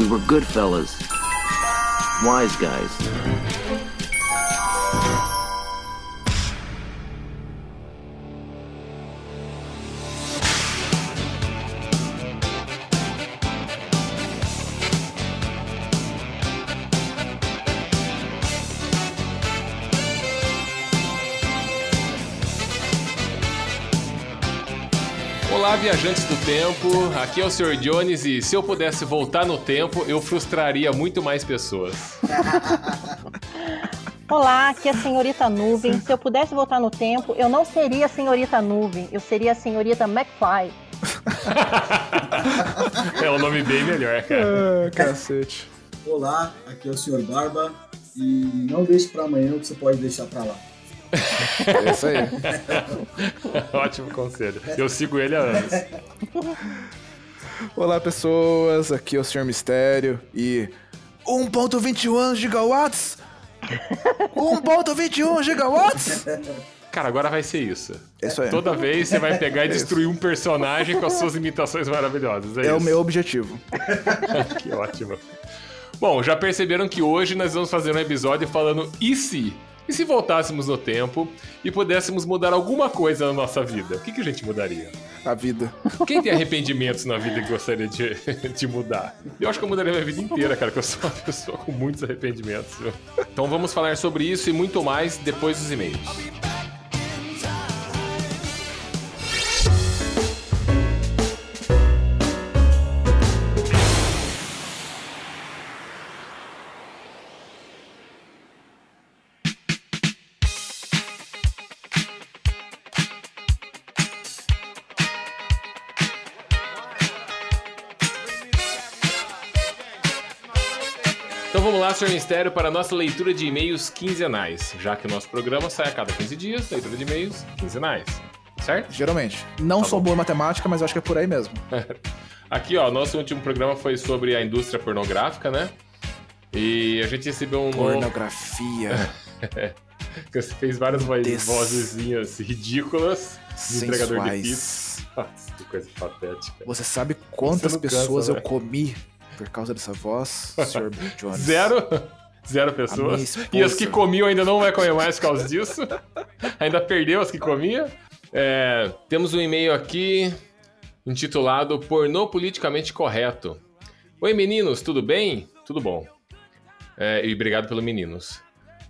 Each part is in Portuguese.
We were good fellas. Wise guys. Olá, viajantes do tempo. Aqui é o Sr. Jones e se eu pudesse voltar no tempo, eu frustraria muito mais pessoas. Olá, aqui é a senhorita Nuvem. Se eu pudesse voltar no tempo, eu não seria a senhorita Nuvem, eu seria a senhorita McFly. é um nome bem melhor, cara. Ah, cacete. Olá, aqui é o Sr. Barba e não deixe para amanhã o que você pode deixar para lá. É isso aí. Ótimo conselho. Eu sigo ele há anos. Olá, pessoas. Aqui é o Sr. Mistério e 1.21 gigawatts? 1.21 gigawatts? Cara, agora vai ser isso. Isso aí. Toda vez você vai pegar e destruir um personagem com as suas imitações maravilhosas. É, É o meu objetivo. que ótimo. Bom, já perceberam que hoje nós vamos fazer um episódio falando e se? E se voltássemos no tempo e pudéssemos mudar alguma coisa na nossa vida? O que, que a gente mudaria? A vida. Quem tem arrependimentos na vida que gostaria de, de mudar? Eu acho que eu mudaria minha vida inteira, cara, que eu sou uma pessoa com muitos arrependimentos. Então vamos falar sobre isso e muito mais depois dos e-mails. Mistério, para a nossa leitura de e-mails quinzenais, já que o nosso programa sai a cada 15 dias, leitura de e-mails quinzenais, certo? Geralmente. Não Tá sou bom. boa em matemática, mas acho que é por aí mesmo. Aqui, ó, nosso último programa foi sobre a indústria pornográfica, né? E a gente recebeu um... Pornografia. Você fez várias Des- vozezinhas ridículas de entregador de pizza. Nossa, que coisa patética. Você sabe quantas Você não cansa, pessoas eu né? comi por causa dessa voz, Sr. Jones? Zero? Zero pessoas. E as que comiam ainda não vai comer mais por causa disso. ainda perdeu as que comia. É, temos um e-mail aqui intitulado Pornô Politicamente Correto. Oi meninos, tudo bem? Tudo bom. É, e obrigado pelo meninos.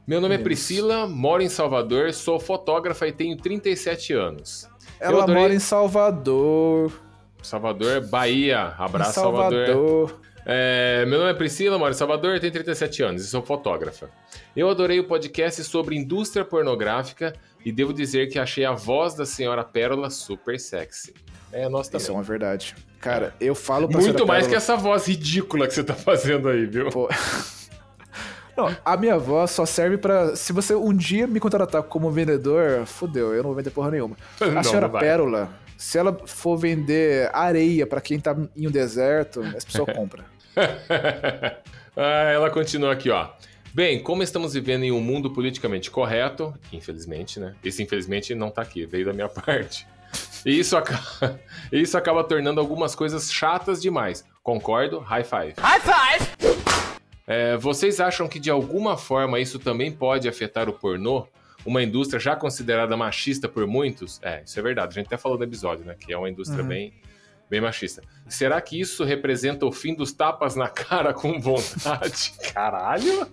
Meu nome é. Priscila, moro em Salvador, sou fotógrafa e tenho 37 anos. Ela adorei- mora em Salvador. Salvador, Bahia. Abraço, em Salvador. Salvador. É, meu nome é Priscila, moro em Salvador, tenho 37 anos e sou fotógrafa. Eu adorei o podcast sobre indústria pornográfica e devo dizer que achei a voz da senhora Pérola super sexy. É, nós Isso é também. uma verdade. Cara, eu falo pra Muito mais que Pérola- essa voz ridícula que você tá fazendo aí, viu? Pô. Não, a minha voz só serve pra. Se você um dia me contratar como vendedor, fudeu, eu não vou vender porra nenhuma. A Não, senhora não. Pérola, se ela for vender areia pra quem tá em um deserto, essa pessoa compra. ah, ela continua aqui, ó. Bem, como estamos vivendo em um mundo politicamente correto, infelizmente, né? Esse infelizmente não tá aqui, veio da minha parte. E isso, acaba, isso acaba tornando algumas coisas chatas demais. Concordo? High five. High five! vocês acham que de alguma forma isso também pode afetar o pornô? Uma indústria já considerada machista por muitos? É, isso é verdade. A gente até falou no episódio, né? Que é uma indústria Uhum. bem, bem machista. Será que isso representa o fim dos tapas na cara com vontade? Caralho!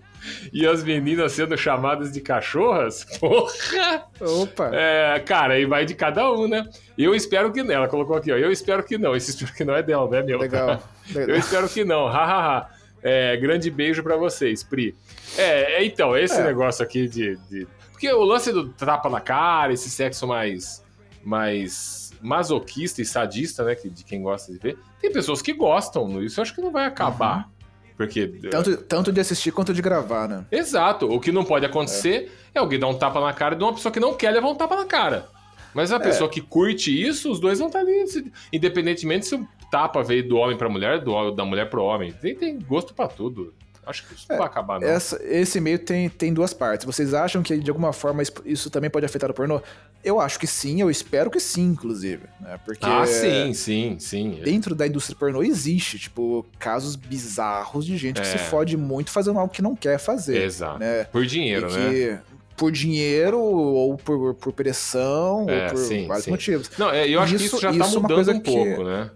E as meninas sendo chamadas de cachorras? Porra! Opa! É, cara, aí vai de cada um, né? Eu espero que não. Ela colocou aqui, ó. Eu espero que não. Esse espero que não é dela, não é meu. Legal. Eu Legal. espero que não. Hahaha. É, grande beijo pra vocês, Pri. É, é, então, esse É. negócio aqui de, de- Porque o lance do tapa na cara, esse sexo mais. mais masoquista e sadista, né? que- De quem gosta de ver. Tem pessoas que gostam. Isso eu acho que não vai acabar. Porque. Tanto, tanto de assistir quanto de gravar, né? Exato. O que não pode acontecer é, alguém dar um tapa na cara de uma pessoa que não quer levar um tapa na cara. Mas a pessoa que curte isso, os dois vão estar ali. se- Independentemente se o tapa veio do homem pra mulher, do, da mulher pro homem. Tem, tem gosto pra tudo. Acho que isso não vai acabar, não. Essa- esse e-mail tem, tem duas partes. Vocês acham que de alguma forma isso- isso também pode afetar o pornô? Eu acho que sim, eu espero que sim, inclusive. né? Porque Ah, sim, sim, sim. dentro da indústria pornô existe, tipo, casos bizarros de gente que É. se fode muito fazendo algo que não quer fazer. Exato. né? Por dinheiro, né? que por dinheiro ou por, por pressão É, ou por sim, vários sim. motivos. Não, é, eu acho que Isso- isso já tá isso é mudando um que- pouco, né?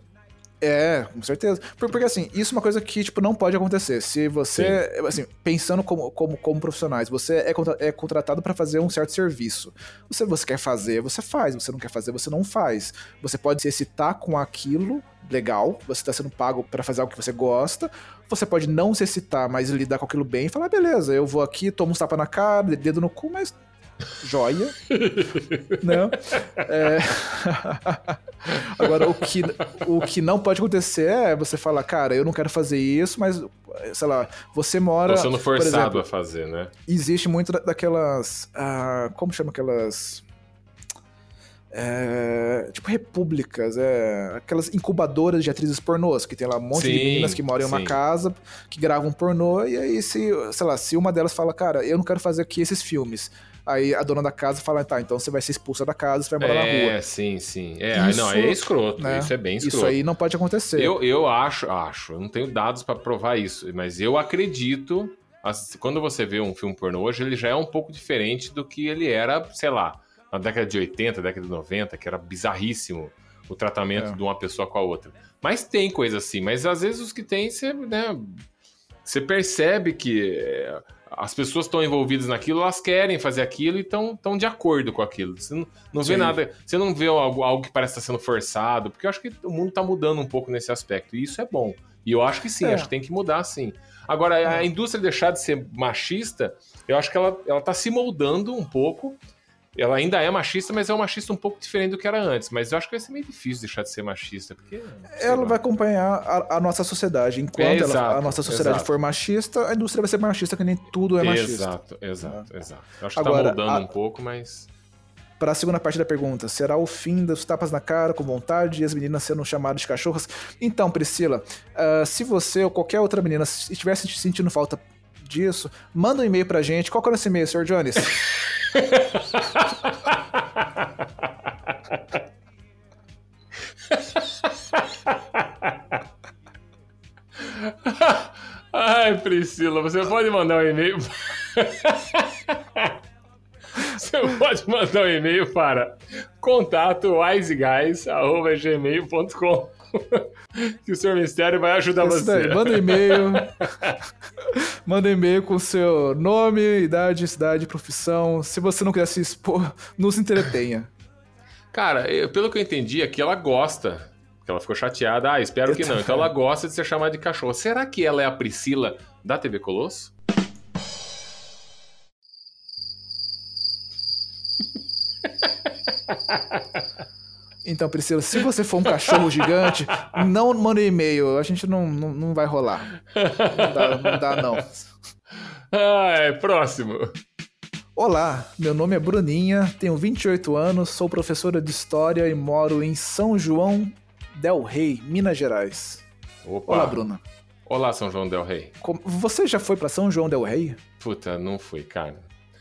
É, com certeza. Por- Porque assim, isso é uma coisa que, tipo, não pode acontecer. Se você, assim, pensando como, como, como profissionais, você é, contra- é contratado pra fazer um certo serviço. Você, você quer fazer, você faz. Você não quer fazer, você não faz. Você pode se excitar com aquilo, legal. Você tá sendo pago pra fazer algo que você gosta. Você pode não se excitar, mas lidar com aquilo bem e falar, "Ah, beleza, eu vou aqui, tomo um tapa na cara, dedo no cu, mas joia. né? É... Agora, o que, o que não pode acontecer é você falar, cara, eu não quero fazer isso, mas, sei lá, você mora. Sendo por forçado exemplo, a fazer, né? existe muito da- daquelas. ah, como chama aquelas. É, tipo repúblicas, é, aquelas incubadoras de atrizes pornôs, que tem lá um monte de Sim, meninas que moram em uma sim. casa, que gravam pornô, e aí se, sei lá, se uma delas fala, cara, eu não quero fazer aqui esses filmes, aí a dona da casa fala, tá, então você vai ser expulsa da casa, você vai morar na rua. É, sim, sim. É, não, Isso, aí é escroto. né? Isso é bem escroto. Isso aí não pode acontecer. Eu, eu acho, acho, eu não tenho dados pra provar isso, mas eu acredito, quando você vê um filme pornô hoje, ele já é um pouco diferente do que ele era, sei lá, na década de 80, década de 90, que era bizarríssimo o tratamento É. de uma pessoa com a outra. Mas tem coisa assim, mas às vezes os que tem, você, né, você percebe que é, as pessoas estão envolvidas naquilo, elas querem fazer aquilo e estão de acordo com aquilo. Você não, não vê Sim. nada, você não vê algo, algo que parece estar sendo forçado, porque eu acho que o mundo está mudando um pouco nesse aspecto, e isso é bom. E eu acho que sim, É. acho que tem que mudar sim. Agora, a É. indústria deixar de ser machista, eu acho que ela, ela tá se moldando um pouco. Ela ainda é machista, mas é um machista um pouco diferente do que era antes. Mas eu acho que vai ser meio difícil deixar de ser machista, porque. ela lá. vai acompanhar a, a nossa sociedade. Enquanto É, ela- exato, a nossa sociedade exato. for machista, a indústria vai ser machista, que nem tudo é machista. Exato, exato, exato. Eu acho que Agora, tá moldando a- um pouco, mas. Para a segunda parte da pergunta, será o fim dos tapas na cara com vontade e as meninas sendo chamadas de cachorras? Então, Priscila, ah, se você ou qualquer outra menina estivesse sentindo falta disso, manda um e-mail pra gente. Qual que é o nosso e-mail, Sr. Jones? Ai, Priscila, você pode mandar um e-mail. Você pode mandar um e-mail para contato wiseguys.gmail.com que o Sr. Mistério vai ajudar Isso você. daí, manda um e-mail. manda e-mail com seu nome, idade, cidade, profissão. Se você não quiser se expor, nos entretenha. Cara, eu- pelo que eu entendi, aqui ela gosta. Ela ficou chateada. Ah, espero que não. Então ela gosta de ser chamada de cachorro. Será que ela é a Priscila da TV Colosso? Então, Priscila, se você for um cachorro gigante, não manda e-mail. A gente não, não, não vai rolar. Não dá, não dá, não. Ai, próximo. Olá, meu nome é Bruninha, tenho 28 anos, sou professora de História e moro em São João del Rei, Minas Gerais. Opa. Olá, Bruna. Olá, São João Del Rey. Como- Você já foi pra São João del Rei? Puta, não fui, cara.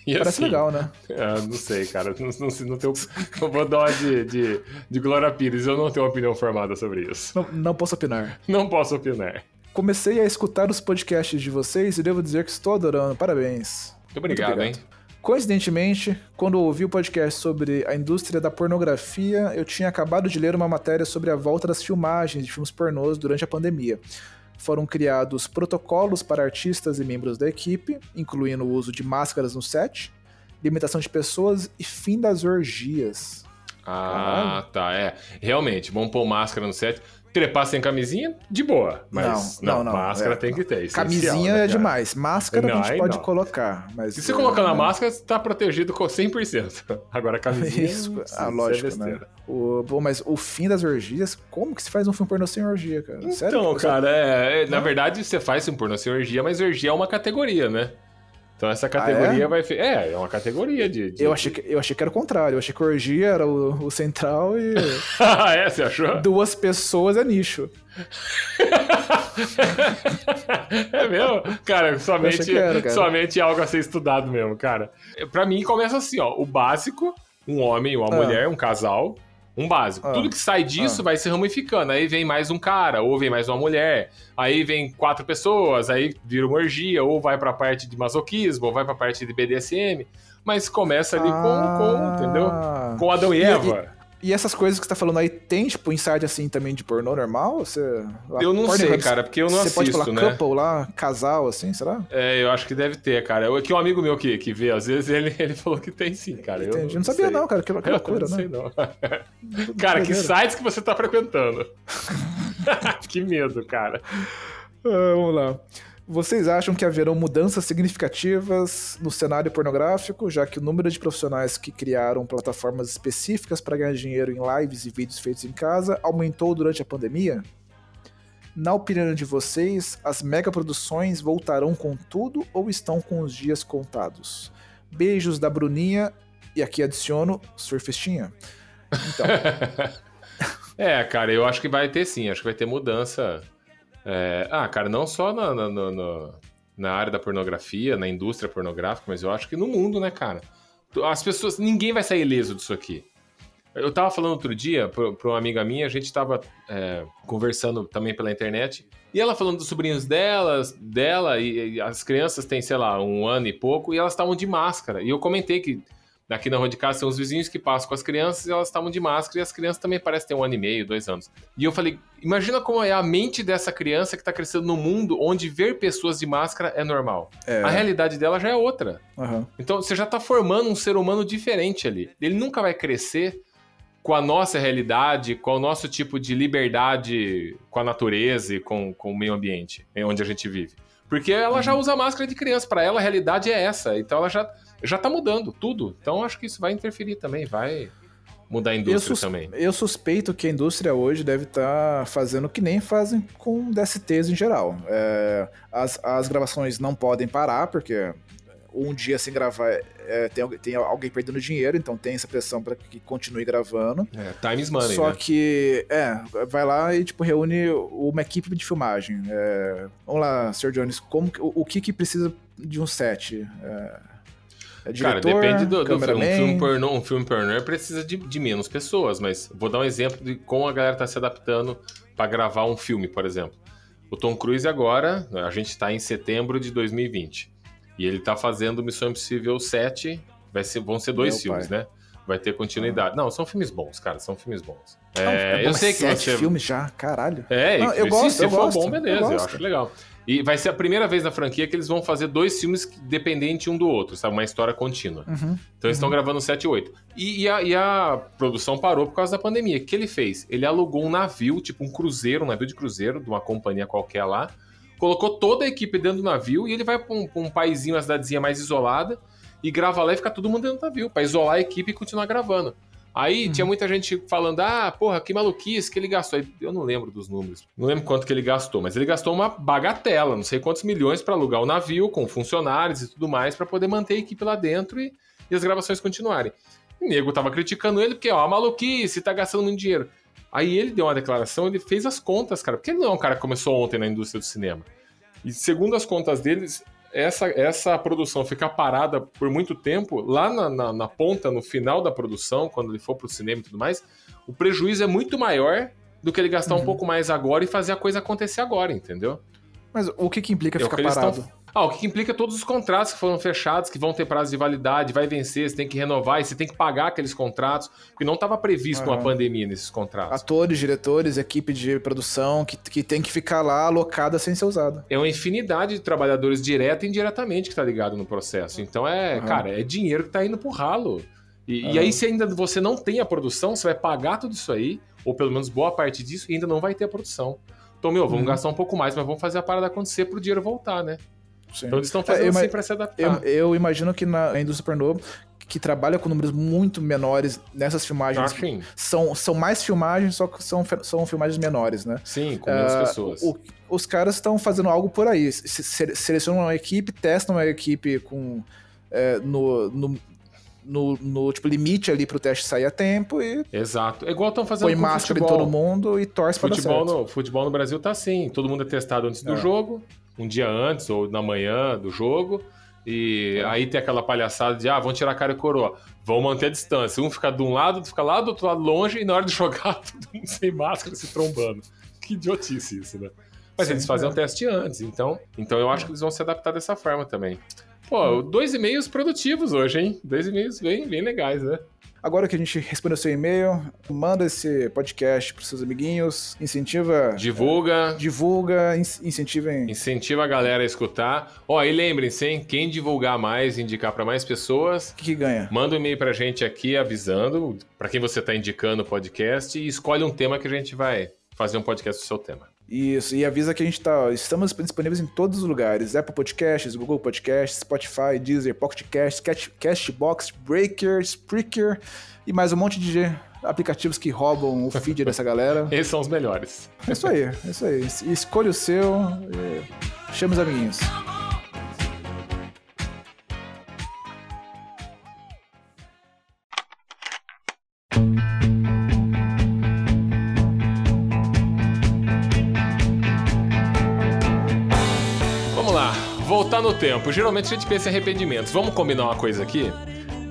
E Parece assim, legal, né? ah, não sei, cara. Não, não, não tenho, eu vou dar uma de, de, de Glória Pires. Eu não tenho uma opinião formada sobre isso. Não, não posso opinar. Não posso opinar. Comecei a escutar os podcasts de vocês e devo dizer que estou adorando. Parabéns. Muito obrigado, Muito hein? Coincidentemente, quando ouvi o podcast sobre a indústria da pornografia, eu tinha acabado de ler uma matéria sobre a volta das filmagens de filmes pornôs durante a pandemia. Foram criados protocolos para artistas e membros da equipe, incluindo o uso de máscaras no set, limitação de pessoas e fim das orgias. Ah, tá. É. Realmente, vamos pôr máscara no set. Trepar sem camisinha, de boa. Mas Não, não, não, máscara é. tem que ter. essencial, Camisinha né, é demais. Máscara Não, a gente pode não. colocar, mas Se você é, colocar na máscara, você tá protegido com 100%. Agora, camisinha. Isso, isso ah, é lógico, besteira. né? O, bom, mas o fim das orgias, como que se faz um filme pornô sem orgia, cara? Sério? Então, você- cara, é, é, na verdade você faz um pornô sem orgia, mas orgia é uma categoria, né? Então essa categoria é? vai. É, é uma categoria de. de- Eu achei, que, eu achei que era o contrário. Eu achei que orgia era o, o central e ah, é? Você achou? duas pessoas é nicho. é mesmo? Cara, somente, era, cara. somente algo a ser estudado mesmo, cara. Pra mim, começa assim, ó. O básico, um homem, uma Ah. mulher, um casal, um básico. Ah. Tudo que sai disso Ah. vai se ramificando. Aí vem mais um cara, ou vem mais uma mulher. Aí vem quatro pessoas, aí vira uma orgia, ou vai pra parte de masoquismo, ou vai pra parte de BDSM. Mas começa ali com, com entendeu? Ah. Com Adão e E- Eva. E essas coisas que você tá falando aí, tem, tipo, inside assim também de pornô normal? Você, lá, Eu não sei, cara, porque eu não Você pode assisto, falar né? couple lá, casal, assim, será? É, eu acho que deve ter, cara. Eu, que um amigo meu que, que vê, às vezes, ele, ele falou que tem sim, cara. Eu Entendi. Não sabia sei. não, cara, que, que loucura, não né? sei não. cara, que sites que você tá frequentando? que medo, cara. Ah, vamos lá. Vocês acham que haverão mudanças significativas no cenário pornográfico, já que o número de profissionais que criaram plataformas específicas para ganhar dinheiro em lives e vídeos feitos em casa aumentou durante a pandemia? Na opinião de vocês, as megaproduções voltarão com tudo ou estão com os dias contados? Beijos da Bruninha e aqui adiciono surfistinha. Então, É, cara, eu acho que vai ter sim, acho que vai ter mudança. É, ah, cara, não só na, na, na- na- área da pornografia, na indústria pornográfica, mas eu acho que no mundo, né, cara? As pessoas, ninguém vai sair ileso disso aqui. Eu tava falando outro dia pra uma amiga minha, a gente tava é, conversando também pela internet, e ela falando dos sobrinhos delas, dela, e, e as crianças têm, sei lá, um ano e pouco, e elas estavam de máscara. E eu comentei que aqui na rua de casa tem uns vizinhos que passam com as crianças e elas estavam de máscara, e as crianças também parecem ter um ano e meio, dois anos. E eu falei, imagina como é a mente dessa criança que tá crescendo num mundo onde ver pessoas de máscara é normal. é. A realidade dela já é outra. aham. Então você já tá formando um ser humano diferente ali. Ele nunca vai crescer com a nossa realidade, com o nosso tipo de liberdade com a natureza e com, com o meio ambiente em onde a gente vive. Porque ela já usa máscara de criança, para ela a realidade é essa. Então ela já, já tá mudando tudo. Então acho que isso vai interferir também, vai mudar a Eu, indústria sus- também. eu suspeito que a indústria hoje deve estar fazendo o que nem fazem com DSTs em geral. É, as, as gravações não podem parar, porque um dia sem gravar é, tem, alguém- tem alguém perdendo dinheiro, então tem essa pressão para que continue gravando. É, time is money, Só né? que, é, vai lá e tipo, reúne uma equipe de filmagem. É, vamos lá, Sr. Jones, como, o, o que, que precisa de um set? É, é Cara, diretor, depende do, do filme. Um filme pornô, um filme pornô precisa de, de menos pessoas, mas vou dar um exemplo de como a galera tá se adaptando para gravar um filme, por exemplo. O Tom Cruise agora, a gente tá em setembro de 2020. E ele tá fazendo Missão Impossível 7. Vai ser, vão ser dois Meu filmes, pai. né? Vai ter continuidade. Não, são filmes bons, cara. São filmes bons. Não, É, bom, eu sei que sete você. filmes já, caralho. É, Não, eu se, gosto, se eu for gosto, bom, eu beleza, eu, gosto. acho legal. E vai ser a primeira vez na franquia que eles vão fazer dois filmes dependentes um do outro, sabe? Uma história contínua. Uhum. Então eles estão gravando 7 e 8. E, e a, e a produção parou por causa da pandemia. O que ele fez? Ele alugou um navio, tipo um cruzeiro, um navio de cruzeiro, de uma companhia qualquer lá, colocou toda a equipe dentro do navio e ele vai pra um, pra um paizinho, uma cidadezinha mais isolada, e grava lá e fica todo mundo dentro do navio, pra isolar a equipe e continuar gravando. Aí tinha muita gente falando, ah, porra, que maluquice que ele gastou. Eu não lembro dos números. Não lembro quanto que ele gastou, mas ele gastou uma bagatela, não sei quantos milhões pra alugar o navio com funcionários e tudo mais pra poder manter a equipe lá dentro e, e as gravações continuarem. O nego tava criticando ele porque, ó, maluquice, tá gastando muito dinheiro. Aí ele deu uma declaração, ele fez as contas, cara, porque ele não é um cara que começou ontem na indústria do cinema. E segundo as contas deles, essa, essa produção ficar parada por muito tempo, lá na, na, na ponta, no final da produção, quando ele for pro cinema e tudo mais, o prejuízo é muito maior do que ele gastar Uhum. um pouco mais agora e fazer a coisa acontecer agora, entendeu? Mas o que que implica É o ficar parado? tão- Ah, o que implica todos os contratos que foram fechados, que vão ter prazo de validade, vai vencer, você tem que renovar e você tem que pagar aqueles contratos, porque não estava previsto uma Aham. pandemia nesses contratos. Atores, diretores, equipe de produção que, que tem que ficar lá alocada sem ser usada. É uma infinidade de trabalhadores direta e indiretamente que tá ligado no processo. Então é, Aham. cara, é dinheiro que tá indo pro ralo. E, e Aham. aí, se ainda você não tem a produção, você vai pagar tudo isso aí, ou pelo menos boa parte disso, e ainda não vai ter a produção. Então, meu, vamos Uhum. gastar um pouco mais, mas vamos fazer a parada acontecer pro dinheiro voltar, né? Sim. Então eles estão É, fazendo eu assim pra se adaptar. Eu, eu imagino que na indústria pornô, que trabalha com números muito menores nessas filmagens, Assim, são, são mais filmagens, só que são, são filmagens menores, né? sim, com menos Ah, pessoas. o- os caras estão fazendo algo por aí. Se- se- selecionam uma equipe, testam uma equipe com, é, no, no, no, no, tipo, limite ali pro teste sair a tempo e Exato. É igual estão fazendo põe máscara futebol. em todo mundo e torce pra dar Futebol certo. no, futebol no Brasil tá assim. Todo mundo é testado antes do É. jogo, um dia antes ou na manhã do jogo. E aí tem aquela palhaçada de, ah, vão tirar a cara e coroa. Vão manter a distância. Um fica de um lado, outro fica lá do outro lado longe, e na hora de jogar, todo mundo sem máscara se trombando. Que idiotice isso, né? Mas Sim, eles fazem é. um teste antes, então, então eu acho que eles vão se adaptar dessa forma também. Pô, dois e-mails produtivos hoje, hein? Dois e-mails bem, bem legais, né? Agora que a gente respondeu seu e-mail, manda esse podcast pros seus amiguinhos, incentiva, Divulga, divulga, in- incentivem. Incentiva a galera a escutar. Ó, e lembrem-se, hein? Quem divulgar mais, indicar pra mais pessoas, O que, que ganha? manda um e-mail pra gente aqui avisando pra quem você tá indicando o podcast e escolhe um tema que a gente vai fazer um podcast do seu tema. Isso, e avisa que a gente tá. Estamos disponíveis em todos os lugares: Apple Podcasts, Google Podcasts, Spotify, Deezer, Pocket Cast, Cast- Castbox, Breaker, Spreaker e mais um monte de aplicativos que roubam o feed dessa galera. Esses são os melhores. É isso aí, é isso aí. Es- Escolha o seu, e chame os amiguinhos. Voltar no tempo. Geralmente a gente pensa em arrependimentos. Vamos combinar uma coisa aqui?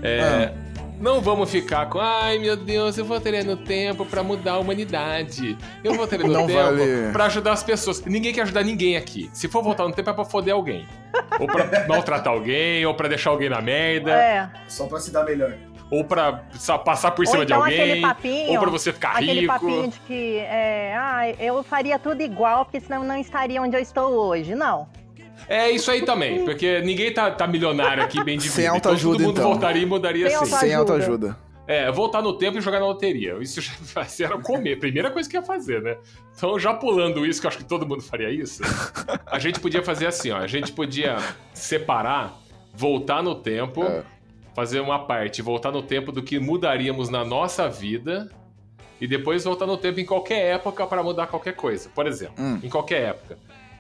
É, Não vamos ficar com, ai meu Deus, eu voltaria no tempo pra mudar a humanidade. Eu voltaria no Não tempo vale. pra ajudar as pessoas. Ninguém quer ajudar ninguém aqui. Se for voltar no tempo é pra foder alguém. Ou pra maltratar alguém, ou pra deixar alguém na merda, É. Só pra se dar melhor. ou pra sa- passar por Ou cima então de alguém, aquele papinho. ou pra você ficar Aquele rico. papinho de que é, ah, eu faria tudo igual, porque senão eu não estaria onde eu estou hoje. Não. É isso aí também, porque ninguém tá, tá milionário aqui bem de Sem vida. Então autoajuda, todo mundo então. voltaria e mudaria Sem assim. Sem autoajuda. É, voltar no tempo e jogar na loteria. Isso já vai ser comer. Primeira coisa que ia fazer, né? Então, já pulando isso, que eu acho que todo mundo faria isso, a gente podia fazer assim, ó. A gente podia separar, voltar no tempo, É. fazer uma parte, voltar no tempo do que mudaríamos na nossa vida e depois voltar no tempo em qualquer época para mudar qualquer coisa. Por exemplo, Hum. em qualquer época.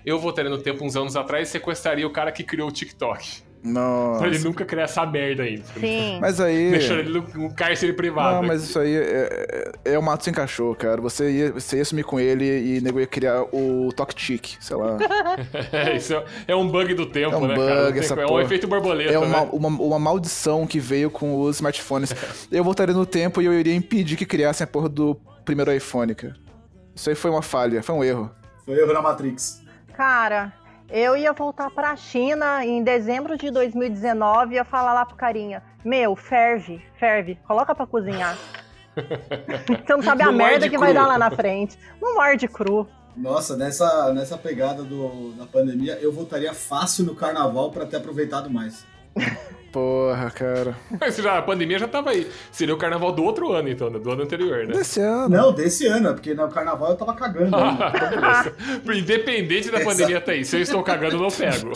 Eu voltaria no tempo uns anos atrás e sequestraria o cara que criou o TikTok. Nossa. Pra ele nunca criar essa merda ainda. Sim. Mas aí. Deixando ele num cárcere privado. Não, mas isso aí é, é, é o mato sem cachorro, cara. Você ia, você ia sumir com ele e nego ia criar o Toc-Tic, sei lá. É, isso é, é um bug do tempo, É um né, cara? Bug, tem essa é um porra. efeito borboleta, É uma, né? uma, uma maldição que veio com os smartphones. Eu voltaria no tempo e eu iria impedir que criassem a porra do primeiro iPhone, cara. Isso aí foi uma falha, foi um erro. Foi erro na Matrix. Cara, eu ia voltar pra China em dezembro de 2019 e ia falar lá pro carinha: Meu, ferve, ferve, coloca pra cozinhar. Você não sabe a Não merda que vai cru. dar lá na frente. Não morde cru. Nossa, nessa, nessa pegada do, da pandemia, eu voltaria fácil no carnaval pra ter aproveitado mais. Porra, cara. Mas já, a pandemia já tava aí. Seria o carnaval do outro ano, então, né? do ano anterior, né? Desse ano. Não, desse ano, porque no carnaval eu tava cagando. Beleza. Independente da pandemia tá aí. Se eu estou cagando, eu não pego.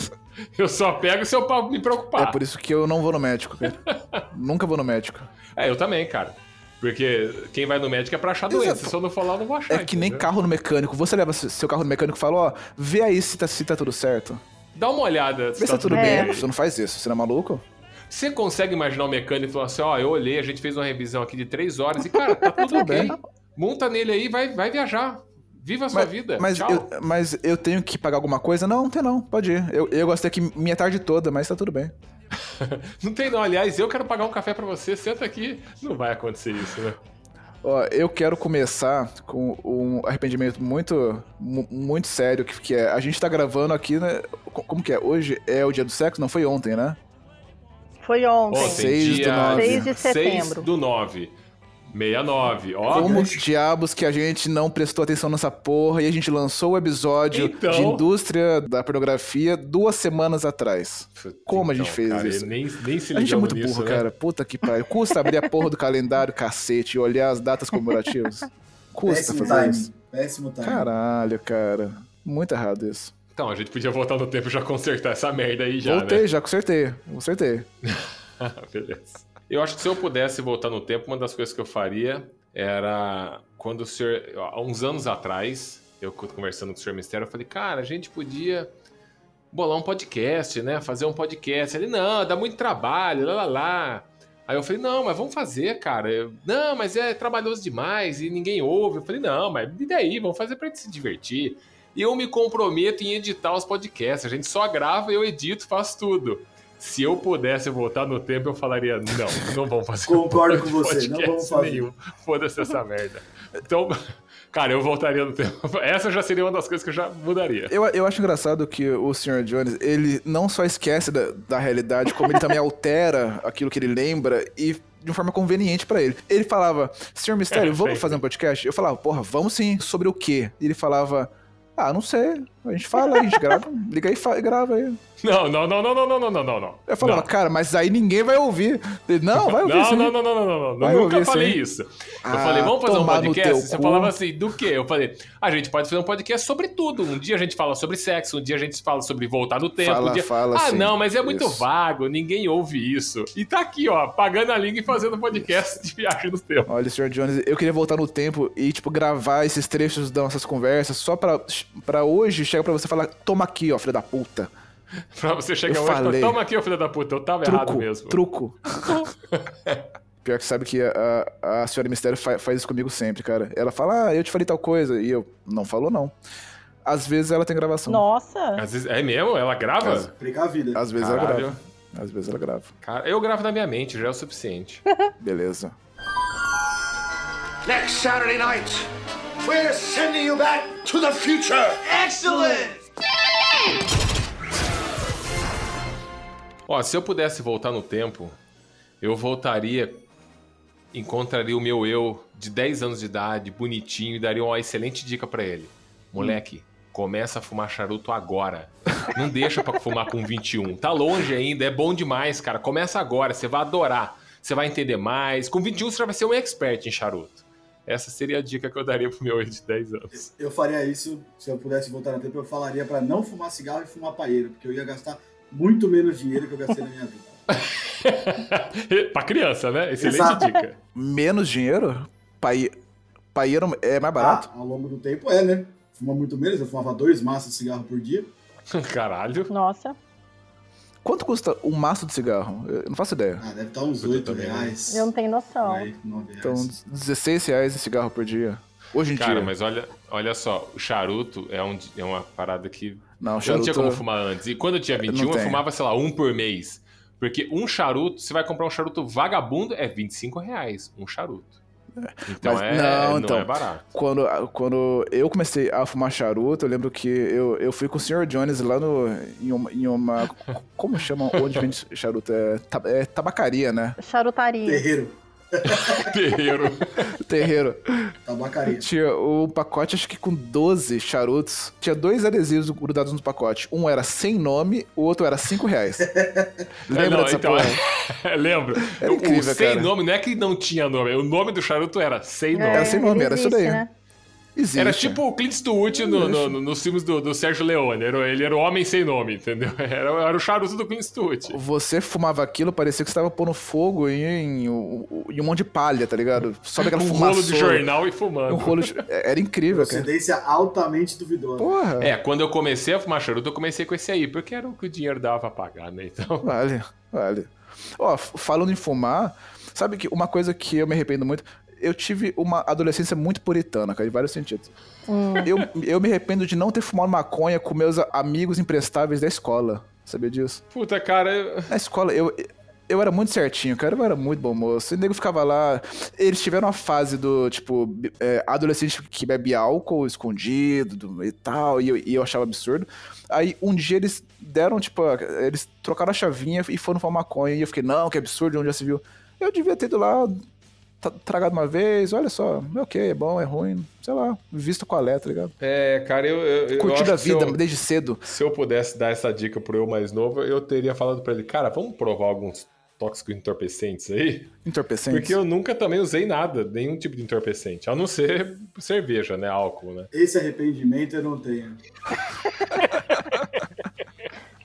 Eu só pego se eu me É preocupar. por isso que eu não vou no médico, cara. Nunca vou no médico. É, eu também, cara. Porque quem vai no médico é pra achar Exato. doença. Se eu não for lá, eu não vou achar. É que nem entendeu? carro no mecânico. Você leva seu carro no mecânico e fala, ó, vê aí se tá, se tá tudo certo. Dá uma olhada. Vê se tá tudo É. bem. Você não faz isso, você não é maluco? Você consegue imaginar o mecânico falando assim, ó, eu olhei, a gente fez uma revisão aqui de três horas e, cara, tá tudo Tudo bem. Monta nele aí, vai, vai viajar. Viva a sua vida. Mas eu, mas eu tenho que pagar alguma coisa? Não, não tem não, pode ir. Eu, eu gostei aqui minha tarde toda, mas tá tudo bem. Não tem não. Aliás, eu quero pagar um café pra você, senta aqui. Não vai acontecer isso, né? Ó, eu quero começar com um arrependimento muito, mu- muito sério, que, que é, a gente tá gravando aqui, né, co- como que é? Hoje é o dia do sexo? Não foi ontem, né? Foi ontem. Ontem, Seis do dia nove. Seis de 6 setembro. do 9. 69. Ó, Como diabos que a gente não prestou atenção nessa porra e a gente lançou o episódio Então. de indústria da pornografia duas semanas atrás. Como a gente fez cara, isso? Nem, nem se A gente é muito nisso, burro, né? cara. Puta que pariu. Custa abrir a porra do calendário, cacete, e olhar as datas comemorativas. Custa Péssimo fazer time. isso. Péssimo time. Caralho, cara. Muito errado isso. Então, a gente podia voltar no tempo e já consertar essa merda aí já, Voltei, né? já consertei. Consertei. Beleza. Eu acho que se eu pudesse voltar no tempo, uma das coisas que eu faria era quando o senhor, há uns anos atrás, eu conversando com o senhor Mistério, eu falei, cara, a gente podia bolar um podcast, né? Fazer um podcast. Ele, não, dá muito trabalho, lá lá lá. Aí eu falei, não, mas vamos fazer, cara. Eu, não, mas é trabalhoso demais e ninguém ouve. Eu falei, não, mas e daí? Vamos fazer pra gente se divertir. E eu me comprometo em editar os podcasts. A gente só grava, eu edito, faço tudo. Se eu pudesse voltar no tempo, eu falaria, não, não vamos fazer Concordo com você, não vamos fazer. nenhum. Foda-se essa merda. Então, cara, eu voltaria no tempo. Essa já seria uma das coisas que eu já mudaria. Eu, eu acho engraçado que o Sr. Jones, ele não só esquece da, da realidade, como ele também altera aquilo que ele lembra e de uma forma conveniente pra ele. Ele falava, Sr. Mistério, É, vamos fazer um podcast? Eu falava, porra, vamos sim. Sobre o quê? E ele falava, ah, não sei. A gente fala, a gente grava. Liga aí e grava aí. Não, não, não, não, não, não, não, não, não, não. Eu falava, Não. cara, mas aí ninguém vai ouvir. Ele, não, vai ouvir Não, sim. não, não, não, não, não, não. Vai Eu nunca falei sim. isso. Eu Ah, falei, vamos fazer um podcast? Você cu. falava assim, do quê? Eu falei, a gente pode fazer um podcast sobre tudo. Um dia a gente fala sobre sexo, um dia a gente fala sobre voltar no tempo. Fala, um dia... fala, ah, sim. não, mas é muito Isso. vago, ninguém ouve isso. E tá aqui, ó, pagando a língua e fazendo podcast de viagem no tempo. Olha, Sr. Jones, eu queria voltar no tempo e, tipo, gravar esses trechos das nossas conversas só pra, pra hoje chegar pra você e falar, toma aqui, ó, filho da puta. Pra você chegar Eu hoje e falar, falei. toma aqui, ô filho da puta, eu tava errado Truco, mesmo. truco. Pior que sabe que a, a, a senhora Mistério fa- faz isso comigo sempre, cara. Ela fala, ah, eu te falei tal coisa. E eu, não falou não. Às vezes ela tem gravação. Nossa. Às vezes, é mesmo? Ela grava? A vida. Às vezes ela Caralho. grava. Às vezes ela grava. Cara, eu gravo na minha mente, já é o suficiente. Beleza. Next Saturday night, we're sending you back to the future. Excellent! Ó, se eu pudesse voltar no tempo, eu voltaria, encontraria o meu eu de 10 anos de idade, bonitinho, e daria uma excelente dica pra ele. Moleque, começa a fumar charuto agora. Não deixa pra fumar com 21. Tá longe ainda, é bom demais, cara. Começa agora, você vai adorar. Você vai entender mais. Com 21 você já vai ser um expert em charuto. Essa seria a dica que eu daria pro meu eu de 10 anos. Eu faria isso, se eu pudesse voltar no tempo, eu falaria pra não fumar cigarro e fumar paeiro, porque eu ia gastar muito menos dinheiro que eu gastei na minha vida. pra criança, né? Excelente Exato. dica. Menos dinheiro? Pai... Paieiro é mais barato. Ah, ao longo do tempo é, né? Fuma muito menos, eu fumava dois maços de cigarro por dia. Caralho. Nossa. Quanto custa um maço de cigarro? Eu não faço ideia. Ah, deve estar uns Eu 8 também não. reais. Eu não tenho noção. Vai, 9 reais. Então, 16 reais de cigarro por dia. Hoje em Cara, dia. mas olha, olha só, o charuto é, um- é uma parada que Não, eu não charuto... tinha como fumar antes. E quando eu tinha 21, eu fumava, sei lá, um por mês. Porque um charuto, você vai comprar um charuto vagabundo, é 25 reais. Um charuto. Então Mas- é, não, não, então. é barato. Quando, quando eu comecei a fumar charuto, eu lembro que eu, eu fui com o Sr. Jones lá no, em, uma, em uma- Como chama onde vende charuto? É, é tabacaria, né? Charutaria. Terreiro, Terreiro. Terreiro. tabacaria. Tinha um pacote, acho que com 12 charutos. Tinha dois adesivos grudados no pacote. Um era sem nome, o outro era 5 reais. Lembra É, não, dessa então, porra? Lembro. Era incrível, o sem cara. nome não é que não tinha nome, o nome do charuto era sem nome. Era sem nome, era isso daí. né? Existe. Era tipo o Clint Eastwood no, no- no- nos filmes do, do Sérgio Leone. Era, ele era o homem sem nome, entendeu? Era, era o charuto do Clint Eastwood. Você fumava aquilo, parecia que você tava pondo fogo em, em, em um monte de palha, tá ligado? Sobe aquela Um fumaça. rolo de jornal e fumando. Um rolo de... Era incrível, cara. Procedência altamente duvidosa. Porra. É, quando eu comecei a fumar charuto, eu comecei com esse aí, porque era o que o dinheiro dava pra pagar, né? Então. Vale, vale. Ó, falando em fumar, sabe que uma coisa que eu me arrependo muito, eu tive uma adolescência muito puritana, cara, em vários sentidos. Eu, eu me arrependo de não ter fumado maconha com meus amigos imprestáveis da escola. Sabia disso? Puta, cara. eu- Na escola, eu, eu era muito certinho, cara. Eu era muito bom moço. E o nego ficava lá. Eles tiveram uma fase do, tipo, é, adolescente que bebe álcool escondido do- e tal. E eu, e eu achava absurdo. Aí um dia eles deram, tipo, eles trocaram a chavinha e foram fumar maconha. E eu fiquei, não, que absurdo, onde já se viu. Eu devia ter ido lá, tragado uma vez, olha só, é ok, é bom, é ruim, sei lá, visto qual é, tá ligado? É, cara, eu. eu acho a vida eu- desde cedo. Se eu pudesse dar essa dica pro eu mais novo, eu teria falado pra ele, cara, vamos provar alguns tóxicos entorpecentes aí? Entorpecente. Porque eu nunca também usei nada, nenhum tipo de entorpecente. A não ser cerveja, né? Álcool, né? Esse arrependimento eu não tenho.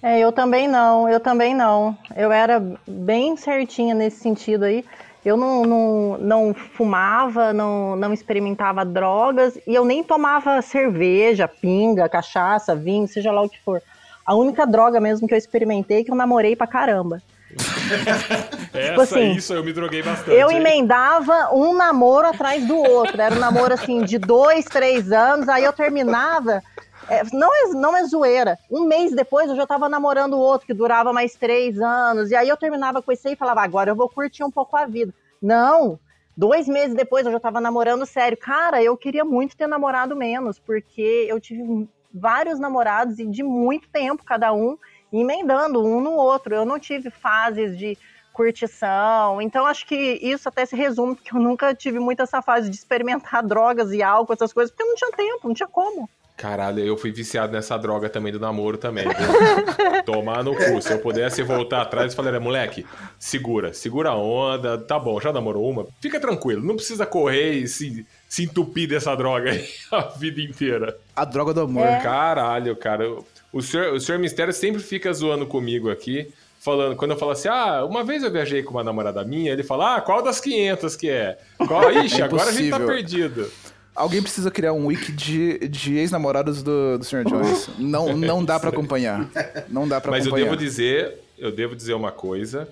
É, eu também não, eu também não. Eu era bem certinha nesse sentido aí. Eu não, não, não fumava, não, não experimentava drogas e eu nem tomava cerveja, pinga, cachaça, vinho, seja lá o que for. A única droga mesmo que eu experimentei é que eu namorei pra caramba. Essa, assim, isso eu me droguei bastante. Eu emendava um namoro atrás do outro. Era um namoro assim de dois, três anos. Aí eu terminava. É, não, é, não é zoeira. Um mês depois eu já tava namorando outro, que durava mais três anos. E aí eu terminava com esse e falava, agora eu vou curtir um pouco a vida. Não. Dois meses depois eu já tava namorando sério. Cara, eu queria muito ter namorado menos, porque eu tive vários namorados e de muito tempo cada um, emendando um no outro. Eu não tive fases de curtição. Então, acho que isso até se resume, porque eu nunca tive muito essa fase de experimentar drogas e álcool, essas coisas, porque eu não tinha tempo, não tinha como. Caralho, eu fui viciado nessa droga também do namoro também. viu? Tomar no cu. Se eu pudesse voltar atrás, eu falaria, moleque, segura, segura a onda, tá bom, já namorou uma? Fica tranquilo, não precisa correr e se, se entupir dessa droga aí a vida inteira. A droga do amor. É. Caralho, cara. O senhor, o senhor Mistério sempre fica zoando comigo aqui, falando, quando eu falo assim, ah, uma vez eu viajei com uma namorada minha, ele fala, ah, qual das 500 que é? Qual? Ixi, É agora a gente tá perdido. Alguém precisa criar um wiki de, de ex-namorados do, do Sr. Jones. Não, não dá pra acompanhar. Não dá pra Mas eu acompanhar. devo dizer, eu devo dizer uma coisa.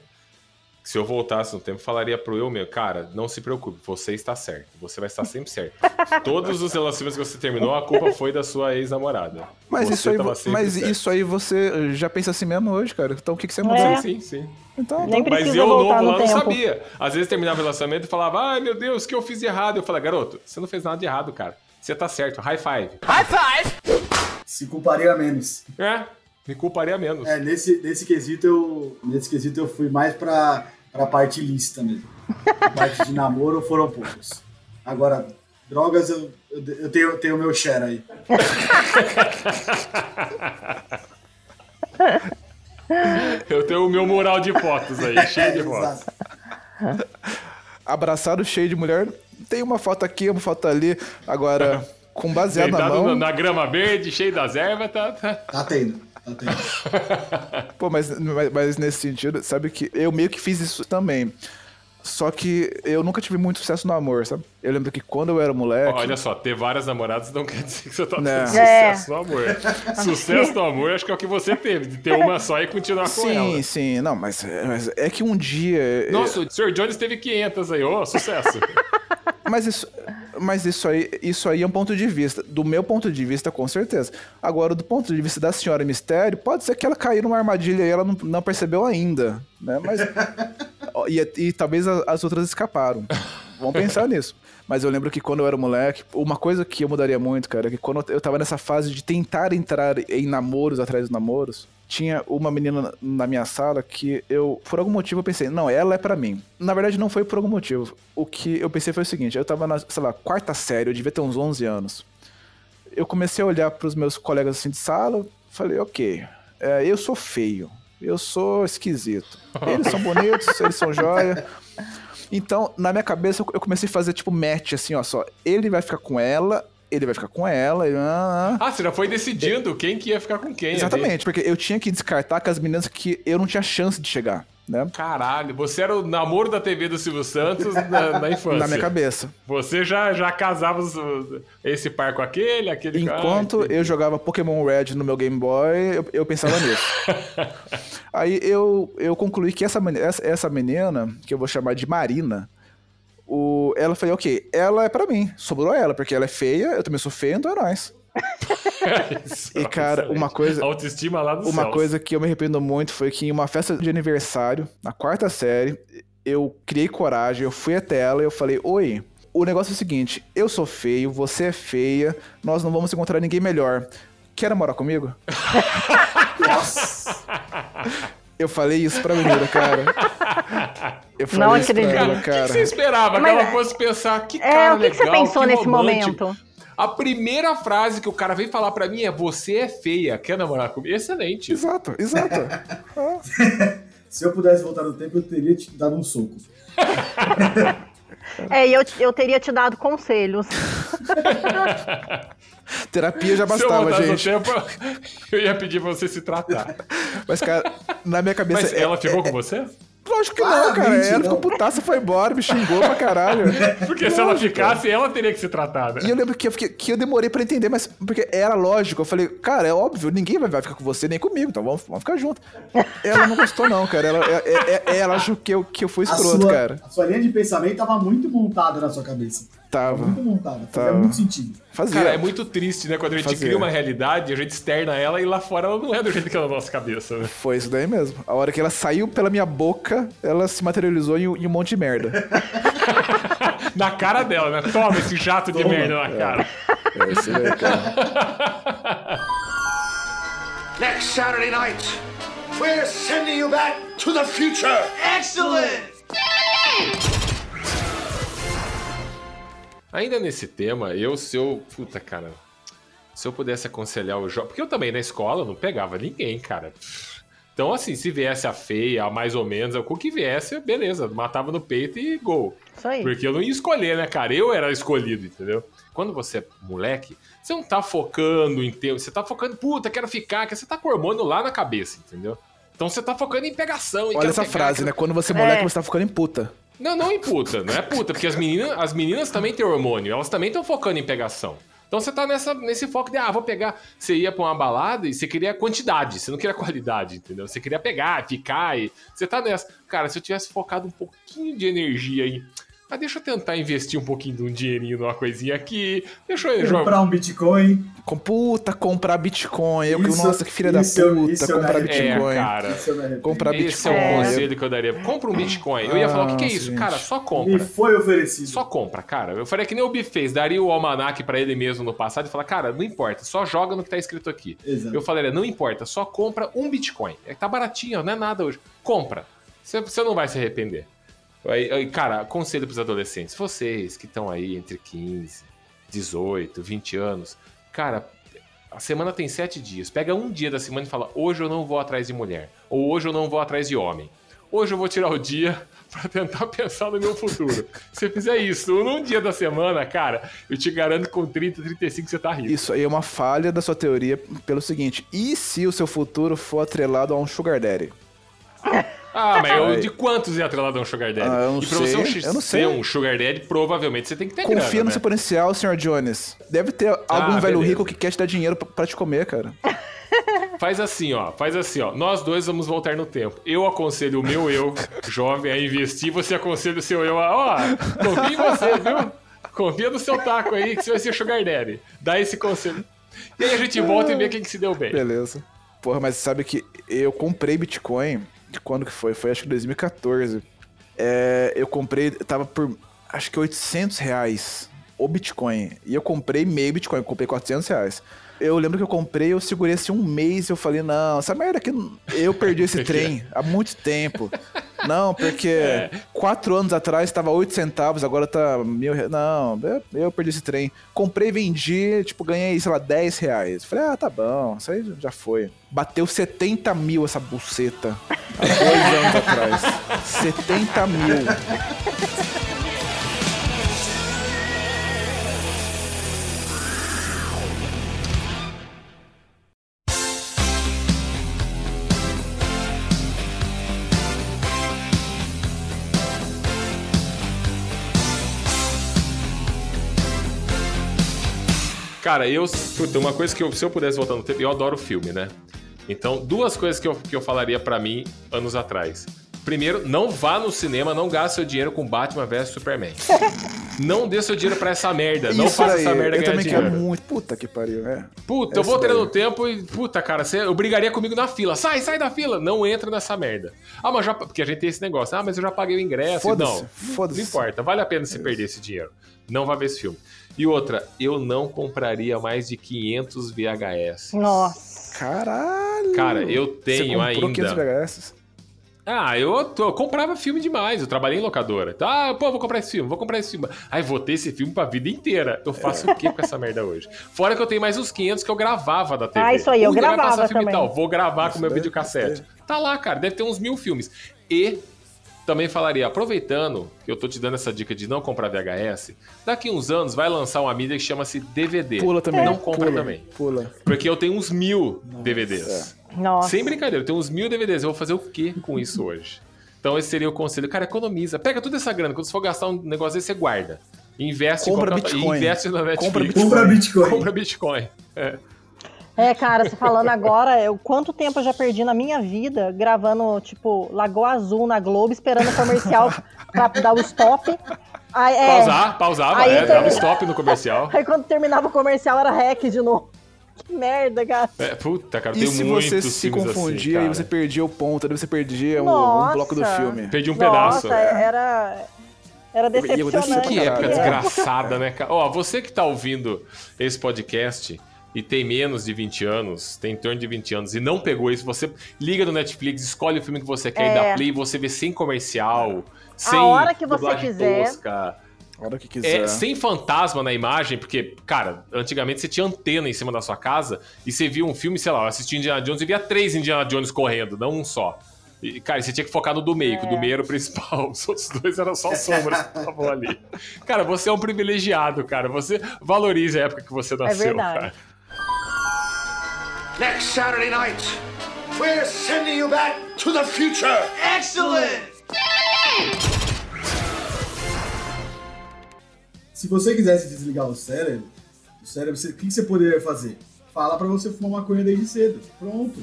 Se eu voltasse no tempo, falaria pro eu mesmo, cara, não se preocupe, você está certo. Você vai estar sempre certo. Todos os relacionamentos que você terminou, a culpa foi da sua ex-namorada. Mas, Você isso aí, mas certo. isso aí você já pensa assim mesmo hoje, cara. Então o que, que você mudou? É. Sim, sim. Então, Nem então, Mas eu, novo no lá, não tempo. sabia. Às vezes terminava o relacionamento e falava, ai meu Deus, o que eu fiz de errado? Eu falei, garoto, você não fez nada de errado, cara. Você tá certo, high five. Se culparia menos. É, me culparia menos. É, nesse, nesse quesito eu. Nesse quesito eu fui mais pra, pra parte lícita mesmo. A parte de namoro foram poucos. Agora, drogas eu, eu, tenho, eu tenho o meu share aí. Eu tenho o meu mural de fotos aí, cheio de fotos. Abraçado, cheio de mulher. Tem uma foto aqui, uma foto ali. Agora, com baseado na mão. na, na grama verde, cheio das ervas, tá, tá. Tá tendo. Pô, mas, mas, mas nesse sentido, sabe que eu meio que fiz isso também. Só que eu nunca tive muito sucesso no amor, sabe? Eu lembro que quando eu era moleque. Olha só, ter várias namoradas não quer dizer que você tá tendo Não. sucesso no amor. Sucesso no amor, acho que é o que você teve, de ter uma só e continuar com sim, ela. sim. Não, mas, mas é que um dia. Nossa, o Sr. Jones teve 500 aí, ô, sucesso. Mas isso, mas isso aí, isso aí é um ponto de vista. Do meu ponto de vista, com certeza. Agora, do ponto de vista da senhora Mistério, pode ser que ela caiu numa armadilha e ela não, não percebeu ainda, né? Mas e, e talvez as outras escaparam. Vamos pensar nisso. Mas eu lembro que quando eu era moleque, uma coisa que eu mudaria muito, cara, é que quando eu tava nessa fase de tentar entrar em namoros atrás de namoros, tinha uma menina na minha sala que eu, por algum motivo, eu pensei, não, ela é pra mim. Na verdade, não foi por algum motivo. O que eu pensei foi o seguinte: eu tava na, sei lá, quarta série, eu devia ter uns 11 anos. Eu comecei a olhar pros meus colegas assim de sala, falei, ok, é, eu sou feio, eu sou esquisito. Eles são bonitos, eles são joia. Então, na minha cabeça, eu comecei a fazer tipo match, assim, ó, só. Ele vai ficar com ela, ele vai ficar com ela, ele... ah, ah. Ah, você já foi decidindo quem que ia ficar com quem. ali. Exatamente, porque eu tinha que descartar com as meninas que eu não tinha chance de chegar, né? Caralho, você era o namoro da TV do Silvio Santos na, na infância. Na minha cabeça. Você já, já casava esse par com aquele, aquele Enquanto Ah, eu jogava Pokémon Red no meu Game Boy, eu, eu pensava nisso. Aí eu, eu concluí que essa, essa, essa menina, que eu vou chamar de Marina, o, ela falou, ok, ela é pra mim, sobrou ela, porque ela é feia, eu também sou feio, então é nóis. E, cara, uma coisa- Autoestima lá do Uma céu. coisa que eu me arrependo muito foi que em uma festa de aniversário, na quarta série, eu criei coragem, eu fui até ela e eu falei, oi, o negócio é o seguinte, eu sou feio, você é feia, nós não vamos encontrar ninguém melhor. Quer namorar comigo? Eu falei isso pra menina, cara. Eu falei Não isso pra acredito. ela, O que, que cara. você esperava? Mas- que ela fosse pensar, que É, cara o que, que você legal, pensou que nesse momento? A primeira frase que o cara veio falar pra mim é você é feia, quer namorar comigo? Excelente. Exato, exato. Se eu pudesse voltar no tempo, eu teria te dado um soco. É, e eu, eu teria te dado conselhos. Terapia já Se eu bastava, voltasse no gente. tempo, eu ia pedir pra você se tratar. Mas, cara, na minha cabeça. Mas é- ela é- ficou com você? Lógico que não, cara. Claramente Ela ficou putaça, foi embora, me xingou pra caralho. Porque se ela ficasse, ela teria que ser tratada. E eu lembro que eu, fiquei- que eu demorei pra entender, mas porque era lógico. Eu falei, cara, é óbvio, ninguém vai, ficar com você nem comigo, então vamos, vamos ficar junto. Ela não gostou, não, cara. Ela, é- é- é- ela achou que eu, que eu fui A escroto, sua, cara. a sua linha de pensamento tava muito montada na sua cabeça. Tava muito montada. Fazia Tava. muito sentido. Fazia. Cara, é muito triste, né? Quando a gente Fazia. cria uma realidade, a gente externa ela e lá fora ela não é do jeito que é na nossa cabeça, né? Foi isso daí mesmo. A hora que ela saiu pela minha boca, ela se materializou em, um monte de merda. na cara dela, né? Toma esse jato de Toma. merda na cara. É, isso aí, cara. Next Saturday night, we're sending you back to the future. Excellent! Ainda nesse tema, eu, se eu. Puta, cara. Se eu pudesse aconselhar o jovem. Porque eu também na escola não pegava ninguém, cara. Então, assim, se viesse a feia, a mais ou menos, o que viesse, beleza, matava no peito e gol. Isso aí. Porque eu não ia escolher, né, cara? Eu era escolhido, entendeu? Quando você é moleque, você não tá focando em ter. Você tá focando, puta, quero ficar, que você tá com o hormônio lá na cabeça, entendeu? Então você tá focando em pegação. Olha essa pegar, frase, quero- né? Quando você é moleque, É. você tá ficando em puta. Não, não em puta, não é puta, porque as meninas, as meninas também têm hormônio, elas também estão focando em pegação. Então você tá nessa, nesse foco de, ah, vou pegar. Você ia pra uma balada e você queria quantidade, você não queria qualidade, entendeu? Você queria pegar, ficar e. Você tá nessa. Cara, se eu tivesse focado um pouquinho de energia aí. Ah, deixa eu tentar investir um pouquinho de um dinheirinho numa coisinha aqui. Deixa eu jogar. Comprar um Bitcoin. Com puta, comprar Bitcoin. Eu, Isso- nossa, que filha da eu- puta, eu comprar me É, Bitcoin. cara. Me arrependo. Comprar Esse Bitcoin. é o É. conselho que eu daria. Compra um Bitcoin. Eu ia falar, o que, que é Ah, isso? gente. Cara, só Me compra. foi oferecido. Só compra, cara. Eu faria que nem o Bi fez. Daria o almanac pra ele mesmo no passado e falar, cara, não importa, só joga no que tá escrito aqui. Exato. Eu falaria, não importa, só compra um Bitcoin. É que tá baratinho, não é nada hoje. Compra. Você não vai se arrepender. Cara, conselho pros adolescentes. Vocês que estão aí entre 15, 18, 20 anos. Cara, a semana tem sete dias. Pega um dia da semana e fala, hoje eu não vou atrás de mulher. Ou hoje eu não vou atrás de homem. Hoje eu vou tirar o dia pra tentar pensar no meu futuro. Se você fizer isso num dia da semana, cara, eu te garanto que com 30, 35 você tá rico. Isso aí é uma falha da sua teoria pelo seguinte: e se o seu futuro for atrelado a um Sugar Daddy? Ah, mas eu, de quantos é atrelado a um Sugar Daddy? Ah, eu não e pra você sei, um, x- eu não ser sei. um Sugar Daddy, provavelmente você tem que ter Confia grana, no né? seu potencial, Sr. Jones. Deve ter algum velho beleza. rico que quer te dar dinheiro pra, pra te comer, cara. Faz assim, ó. Faz assim, ó. Nós dois vamos voltar no tempo. Eu aconselho o meu eu, jovem, a investir. Você aconselha o seu eu a... Ó, confia em você, viu? Confia no seu taco aí, que você vai ser Sugar Daddy. Dá esse conselho. E aí a gente volta e vê quem que se deu bem. Beleza. Porra, mas sabe que eu comprei Bitcoin. Quando que foi? Foi acho que 2014. É, eu comprei, tava por acho que 800 reais o Bitcoin. E eu comprei meio Bitcoin, comprei 400 reais. Eu lembro que eu comprei, eu segurei assim um mês e eu falei, não, essa merda aqui, eu perdi esse trem há muito tempo. Não, porque quatro anos atrás tava 8 centavos, agora tá mil reais. Não, eu, eu perdi esse trem. Comprei, vendi, tipo, ganhei, sei lá, 10 reais. Falei, ah, tá bom, isso aí já foi. Bateu 70 mil essa buceta há dois anos atrás. 70 mil. Cara, eu. Puta, uma coisa que eu, se eu pudesse voltar no tempo, eu adoro filme, né? Então, duas coisas que eu, que eu falaria pra mim anos atrás. Primeiro, não vá no cinema, não gaste seu dinheiro com Batman vs Superman. não dê seu dinheiro pra essa merda. não Isso faça aí, essa merda eu ganhar também dinheiro. quero muito. Puta que pariu, é. Puta, eu voltaria daí. no tempo e, puta, cara, você eu brigaria comigo na fila. Sai, sai da fila. Não entra nessa merda. Ah, mas já. Porque a gente tem esse negócio. Ah, mas eu já paguei o ingresso. Foda-se, Não, foda-se. não importa. Vale a pena se perder esse dinheiro. Não vá ver esse filme. E outra, eu não compraria mais de 500 VHS. Nossa. Caralho. Cara, eu Você tenho comprou 500 ainda. VHS? Ah, eu, tô- eu comprava filme demais. Eu trabalhei em locadora. Ah, pô, vou comprar esse filme, vou comprar esse filme. Aí vou ter esse filme pra vida inteira. Eu faço o que com essa merda hoje? Fora que eu tenho mais uns 500 que eu gravava da TV. Ah, isso aí, eu Ui, vai gravava passar filme também. Tal. Vou gravar com meu videocassete. Tá lá, cara. Deve ter uns mil filmes. E também falaria, aproveitando que eu tô te dando essa dica de não comprar VHS, daqui uns anos vai lançar uma mídia que chama-se DVD. Pula também. Não compra pula, também. Pula. Porque eu tenho uns mil DVDs. Nossa. Sem brincadeira, eu tenho uns mil DVDs. Eu vou fazer o que com isso hoje? Então esse seria o conselho. Cara, economiza. Pega toda essa grana. Quando você for gastar um negócio desse, você guarda. Investe Compra em qualquer... Bitcoin. Investe na Netflix. Compra Bitcoin. Compra Bitcoin. Compra Bitcoin. É. É, cara, você falando agora, eu, quanto tempo eu já perdi na minha vida gravando, tipo, Lagoa Azul na Globo, esperando o comercial pra dar o stop. Aí, é, Pausar, pausava, Aí é, eu dava stop no comercial. Aí quando terminava o comercial era hack de novo. Que merda, cara. É, puta, cara, E tem se você se filmes confundia assim, e você perdia o ponto, você perdia um, um Nossa. bloco do filme. Perdi um pedaço. Nossa, era. Era decepcionante. Que época desgraçada, né, cara? Ó, você que tá ouvindo esse podcast e tem menos de 20 anos, tem em torno de 20 anos, e não pegou isso, você liga no Netflix, escolhe o filme que você quer e É. dá play, você vê sem comercial, sem hora que você dublagem quiser. tosca, A hora que quiser. é, sem fantasma na imagem, porque, cara, antigamente você tinha antena em cima da sua casa e você via um filme, sei lá, eu assisti Indiana Jones e via três Indiana Jones correndo, não um só. E, cara, você tinha que focar no do meio, que o do É. meio era o principal. Os outros dois eram só sombras que estavam ali. Cara, você é um privilegiado, cara. Você valoriza a época que você nasceu, verdade. cara. Next Saturday night, we're sending you back to the future. Excellent! Se você quisesse desligar o cérebro, o cérebro, o que você poderia fazer? Fala pra você fumar maconha desde cedo. Pronto.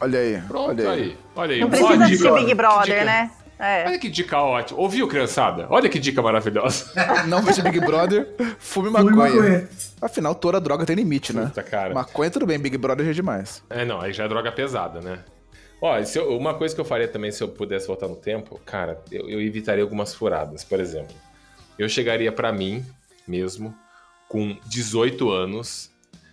Olha aí. Pronto, olha aí. Olha aí. Não precisa assistir Big que Brother, dica- né? É. Olha que dica ótima. Ouviu, criançada? Olha que dica maravilhosa. Não veja Big Brother, fume Fume maconha. Afinal, toda droga tem limite, né? Puta, cara. Maconha tudo bem, Big Brother já é demais. É, não, aí já é droga pesada, né? Ó, eu- uma coisa que eu faria também se eu pudesse voltar no tempo, cara, eu, eu evitaria algumas furadas. Por exemplo, eu chegaria pra mim mesmo com 18 anos.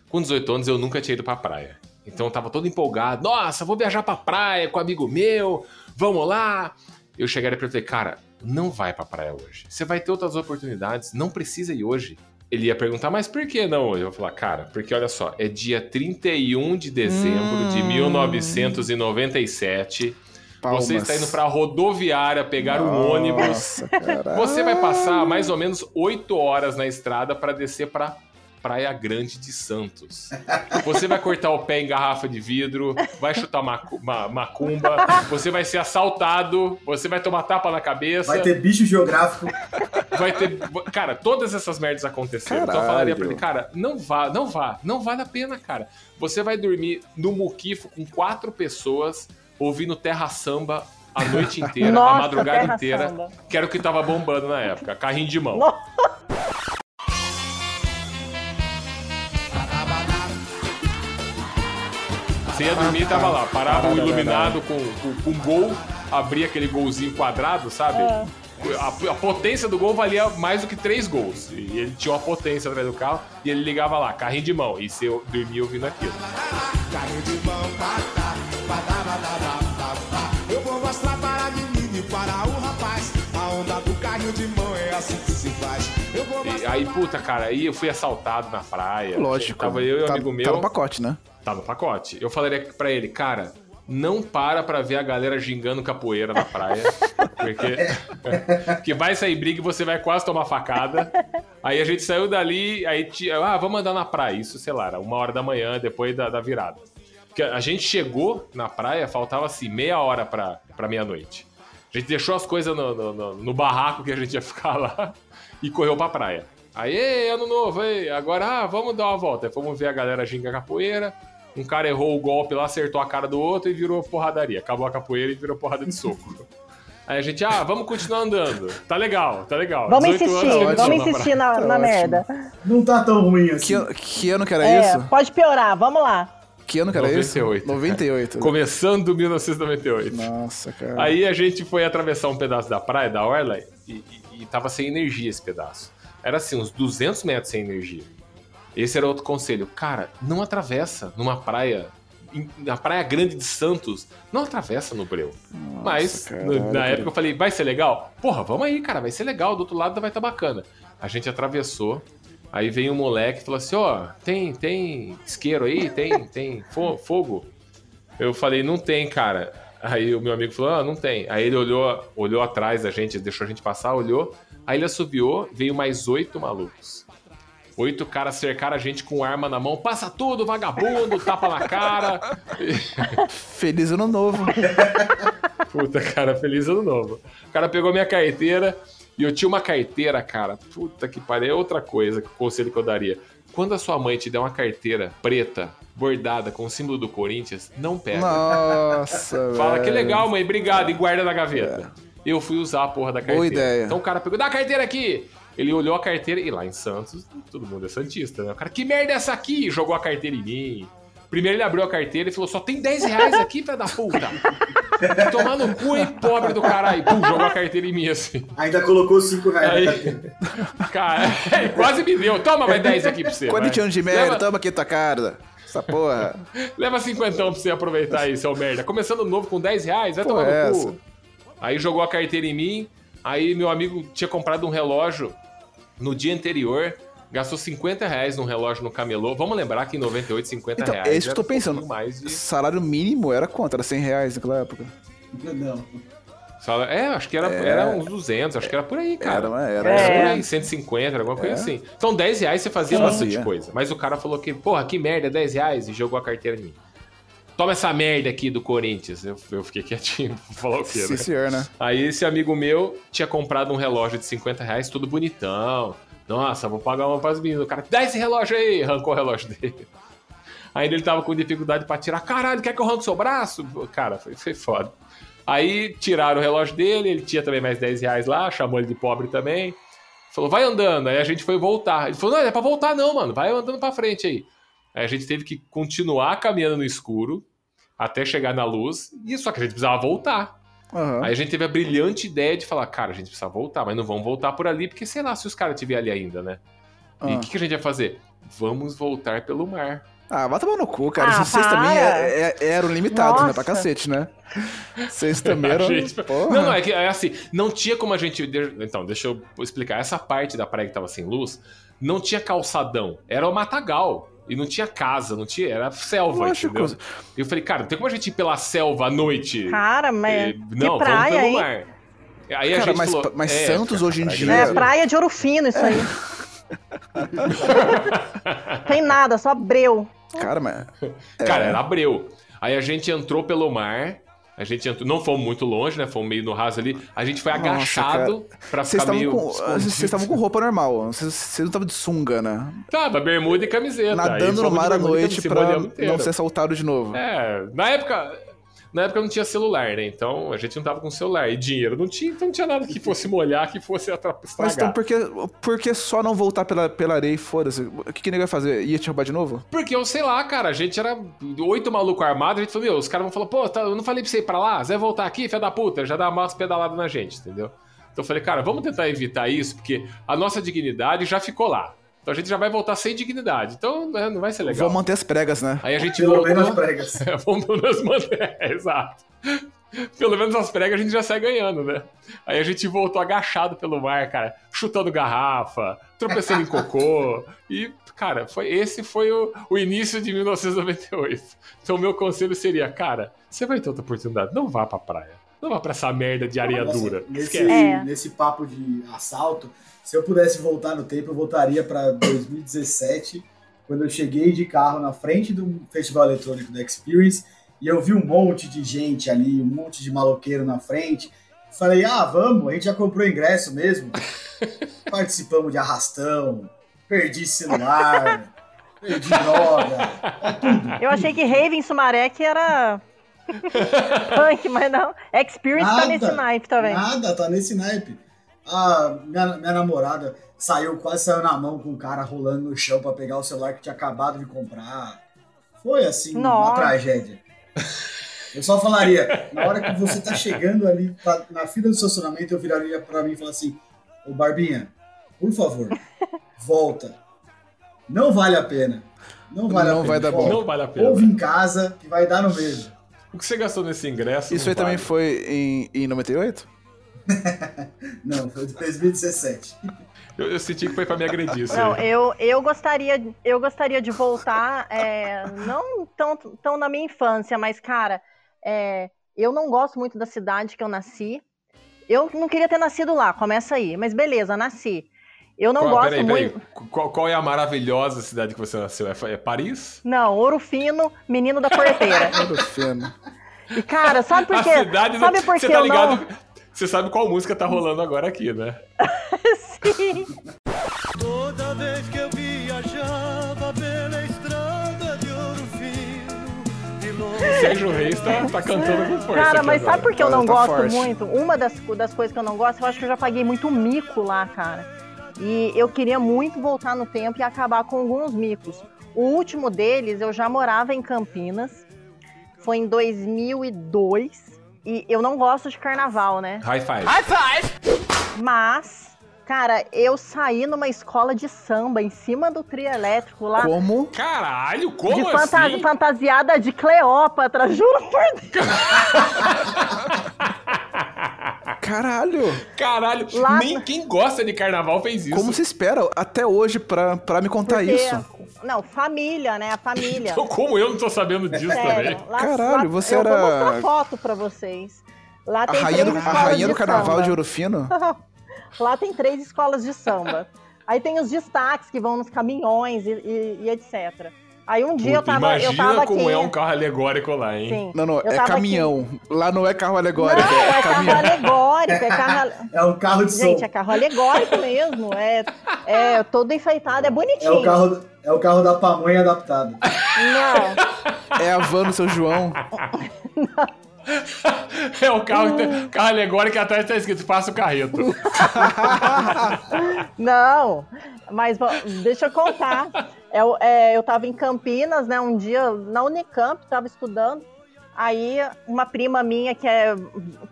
Com 18 anos eu nunca tinha ido pra praia. Então eu tava todo empolgado. Nossa, vou viajar pra praia com um amigo meu. Vamos lá. Eu chegaria pra ele e falei, cara, não vai pra praia hoje. Você vai ter outras oportunidades, não precisa ir hoje. Ele ia perguntar, mas por que não? Eu vou falar, cara, porque olha só, é dia 31 de dezembro de 1997. Palmas. Você está indo pra rodoviária pegar um ônibus. Nossa, caralho. Você vai passar mais ou menos 8 horas na estrada para descer para Praia Grande de Santos. Você vai cortar o pé em garrafa de vidro, vai chutar macu- ma- macumba, você vai ser assaltado, você vai tomar tapa na cabeça, Vai ter bicho geográfico. vai ter. Cara, todas essas merdas aconteceram. Então eu falaria pra ele, cara, não vá, não vá, não vale a pena, cara. Você vai dormir no muquifo com quatro pessoas, ouvindo terra samba a noite inteira, a Nossa, madrugada Terra inteira. Samba. Que era o que tava bombando na época, carrinho de mão. Nossa. Você ia dormir e tava lá, parava o iluminado com, com, com gol, abria aquele golzinho quadrado, sabe? É. A, a potência do gol valia mais do que três gols. E ele tinha uma potência atrás do carro e ele ligava lá, carrinho de mão. E você dormia ouvindo aquilo. Carrinho de mão, patá, patá, patá, patá. Aí, puta, cara, aí eu fui assaltado na praia. Lógico. Tava eu e um tá, amigo meu. Tá no pacote, né? Tá no pacote. Eu falaria pra ele, cara, não para pra ver a galera gingando capoeira na praia. Porque, porque vai sair briga e você vai quase tomar facada. Aí a gente saiu dali, aí tinha, ah, vamos andar na praia. Isso, sei lá, era uma hora da manhã, depois da, da virada. Porque a gente chegou na praia, faltava assim, meia hora pra, pra meia-noite. A gente deixou as coisas no, no, no- no barraco que a gente ia ficar lá e correu pra praia. Aí, "Ei, ano novo, ei, agora ah, vamos dar uma volta. Aí fomos ver a galera ginga capoeira. Um cara errou o golpe lá, acertou a cara do outro e virou porradaria. Acabou a capoeira e virou porrada de soco. Aí a gente, ah, vamos continuar andando. Tá legal, tá legal. Vamos 18 insistir, anos, vamos na insistir na, Tá na ótimo. merda. Não tá tão ruim assim. Que, que ano que era É, isso? pode piorar, vamos lá. Que ano que era 98, isso? 98. Começando 1998. Nossa, cara. Aí a gente foi atravessar um pedaço da praia, da Orla, e, e, e tava sem energia esse pedaço. Era assim, uns 200 metros sem energia. Esse era outro conselho. Cara, não atravessa numa praia, na Praia Grande de Santos, não atravessa no Breu. Mas, caralho, na cara. época eu falei, vai ser legal? Porra, vamos aí, cara, vai ser legal, do outro lado vai estar bacana. A gente atravessou, aí veio um moleque e falou assim, ó, tem, tem isqueiro aí? Tem, tem fo- fogo? Eu falei, não tem, cara. Aí o meu amigo falou, ah, não tem. Aí ele olhou, olhou atrás da gente, deixou a gente passar, olhou. Aí ele assobiou, veio mais oito malucos. Oito caras cercaram a gente com arma na mão. Passa tudo, vagabundo, tapa na cara. Feliz ano novo. Puta, cara, feliz ano novo. O cara pegou minha carteira e eu tinha uma carteira, cara. Puta que pariu. É outra coisa, que conselho que eu daria. Quando a sua mãe te der uma carteira preta, bordada, com o símbolo do Corinthians, não pega. Nossa, Fala velho. que legal, mãe, obrigado, e guarda na gaveta. Eu fui usar a porra da carteira. Boa ideia. Então o cara pegou, dá a carteira aqui! Ele olhou a carteira e lá em Santos, todo mundo é Santista, né? O cara, que merda é essa aqui? Jogou a carteira em mim. Primeiro ele abriu a carteira e falou, só tem 10 reais aqui, filho da puta. Tomar no cu, hein, pobre do caralho. Pum, jogou a carteira em mim assim. Ainda colocou 5 reais Aí- na carteira. Cara, ele quase me deu. Toma mais 10 aqui pra você. vai. Corintiano de merda, Leva- toma aqui tua cara. Essa porra. Leva cinquentão pra você aproveitar aí, seu merda. Começando novo com 10 reais, vai Pô, tomar no é cu. Aí jogou a carteira em mim, aí meu amigo tinha comprado um relógio no dia anterior, gastou 50 reais num relógio no camelô. Vamos lembrar que em 98, 50 Então, reais. é isso que eu tô um pensando. Mais de... Salário mínimo era quanto? Era 100 reais naquela época? Não. É, acho que era, É. era uns 200, acho que era por aí, cara. Era, era. Era É. por aí, 150, era alguma coisa É. assim. Então 10 reais você fazia Sim. bastante coisa. Mas o cara falou que, porra, que merda, 10 reais, e jogou a carteira em mim. Toma essa merda aqui do Corinthians. Eu, eu fiquei quietinho, vou falar o quê, Sim, né? senhor, né? Aí esse amigo meu tinha comprado um relógio de 50 reais, tudo bonitão. Nossa, vou pagar uma pras meninas. O cara, dá esse relógio aí, arrancou o relógio dele. Ainda ele tava com dificuldade pra tirar. Caralho, quer que eu arranque seu braço? Cara, foi, foi foda. Aí tiraram o relógio dele, ele tinha também mais 10 reais lá, chamou ele de pobre também. Falou, vai andando. Aí a gente foi voltar. Ele falou, não, não é pra voltar não, mano. Vai andando pra frente aí. Aí a gente teve que continuar caminhando no escuro até chegar na luz. E só que a gente precisava voltar. Aham. Aí a gente teve a brilhante ideia de falar, cara, a gente precisa voltar, mas não vamos voltar por ali, porque sei lá se os caras estiverem ali ainda, né? E Ah. o que, que a gente vai fazer? Vamos voltar pelo mar. Ah, vai tomar no cu, cara. Ah, Vocês para. também é- é- eram limitados, né? Pra Nossa. cacete, né? Vocês também eram. A gente-. Não, não, é que é assim, não tinha como a gente. Então, deixa eu explicar. Essa parte da praia que tava sem luz, não tinha calçadão, era o matagal. E não tinha casa, não tinha. Era selva, Lógico. entendeu? E eu falei, cara, não tem como a gente ir pela selva à noite. Cara, mas Eh, que não, praia, vamos pelo mar. Aí a Cara, gente mas- falou, mas é, Santos hoje em dia- É praia de ouro fino isso aí. Tem nada, só breu. Cara, mas. Cara, É. era Abreu. Aí a gente entrou pelo mar. A gente entrou, não fomos muito longe, né? Fomos meio no raso ali. A gente foi Nossa, agachado pra Vocês ficar estavam meio. com, vocês estavam com roupa normal. Vocês, vocês não estavam de sunga, né? Tava, bermuda e camiseta. Nadando no mar à noite pra não ser assaltado de novo. É, na época. Na época não tinha celular, né? Então a gente não tava com celular. E dinheiro não tinha, então não tinha nada que fosse molhar, que fosse atra- Mas então estragar. por que, por que só não voltar pela, pela areia e foda-se? O que, que ele ia fazer? Ia te roubar de novo? Porque eu sei lá, cara, a gente era oito malucos armados, a gente falou, meu, os caras vão falar, pô, tá, eu não falei pra você ir pra lá, você vai voltar aqui, filha da puta, já dá umas pedaladas na gente, entendeu? Então eu falei, cara, vamos tentar evitar isso, porque a nossa dignidade já ficou lá. Então a gente já vai voltar sem dignidade. Então né, não vai ser legal. Vou manter as pregas, né? Aí a gente Pelo voltou. menos pregas. É, vamos pelo menos manter. É, exato. Pelo menos as pregas a gente já sai ganhando, né? Aí a gente voltou agachado pelo mar, cara, chutando garrafa, tropeçando em cocô. E, cara, foi, esse foi o, o início de 1998. Então o meu conselho seria, cara, você vai ter outra oportunidade, não vá pra praia. Não vá pra essa merda de areia Nossa, dura. Nesse, Esquece. É. nesse papo de assalto, se eu pudesse voltar no tempo, eu voltaria para 2017, quando eu cheguei de carro na frente do festival eletrônico da Experience e eu vi um monte de gente ali, um monte de maloqueiro na frente. Falei, ah, vamos, a gente já comprou ingresso mesmo. Participamos de arrastão, perdi celular, perdi droga, é tudo. Eu achei que Raven Sumaré que era punk, mas não. Experience tá Nada, nesse naipe também. Nada, tá nesse naipe. A minha, minha namorada saiu, quase saiu na mão com o cara rolando no chão pra pegar o celular que tinha acabado de comprar. Foi assim, uma Nossa. tragédia. Eu só falaria, na hora que você tá chegando ali pra- na fila do estacionamento, eu viraria pra mim e falaria assim: Ô Barbinha, por favor, volta. Não vale a pena. Não vale Não a pena. vai dar bom. Não vale a pena. Ouve em casa que vai dar no mesmo. O que você gastou nesse ingresso? Isso aí também vale. foi em, em 98? Não, foi de 2017. Eu, eu senti que foi pra me agredir. isso Não, eu, eu, gostaria, eu gostaria de voltar, é, não tão, tão na minha infância, mas, cara, é, eu não gosto muito da cidade que eu nasci. Eu não queria ter nascido lá, começa aí, mas beleza, nasci. Eu não qual, gosto peraí, muito. peraí. Qual, qual é a maravilhosa cidade que você nasceu? É, é Paris? Não, Ouro Fino, menino da porteira. Todo feno. E cara, sabe por quê? A cidade Sabe do... por Você que tá ligado? não? Você sabe qual música tá rolando agora aqui, né? Sim. Toda vez que eu viajava pela estrada de ouro fino, de longe. Sérgio Reis tá, tá cantando com força. Cara, aqui mas agora. sabe por que eu não tá gosto forte. muito? Uma das, das coisas que eu não gosto, eu acho que eu já paguei muito mico lá, cara. E eu queria muito voltar no tempo e acabar com alguns micos. O último deles, eu já morava em Campinas. Foi em 2002. E eu não gosto de carnaval, né? High five. Mas, cara, eu saí numa escola de samba em cima do trio elétrico lá. Como? Caralho, como de fanta- assim? fantasiada de Cleópatra, juro por Deus. Caralho! Caralho, Lá- nem quem gosta de carnaval fez isso. Como você espera até hoje pra, pra me contar Porque- isso? Não, família, né? A família. Então, como eu não tô sabendo disso Sério. também? Lá, Caralho, lá- você eu era- vou mostrar foto pra vocês. Lá A tem rainha, do, três a escolas rainha do de carnaval samba. de Ouro Fino? Lá tem três escolas de samba. Aí tem os destaques que vão nos caminhões e, e- e etc. Aí um dia eu Puta, tava, imagina eu tava como aqui. é um carro alegórico lá, hein? Sim. Não, não, Eu é caminhão. Lá não é carro Aqui... alegórico, Não, é é carro caminhão. alegórico, é carro. É um carro de som. Gente, é carro alegórico mesmo. É, é todo enfeitado, é É bonitinho. o carro, é o carro da pamonha adaptado. Não, É a van do seu João. É o carro, tem- carro alegórico que atrás tá escrito Faça o carreto. Não, mas bom, deixa eu contar. Eu, é, eu tava em Campinas, né? Um dia na Unicamp, tava estudando. Aí uma prima minha que, é,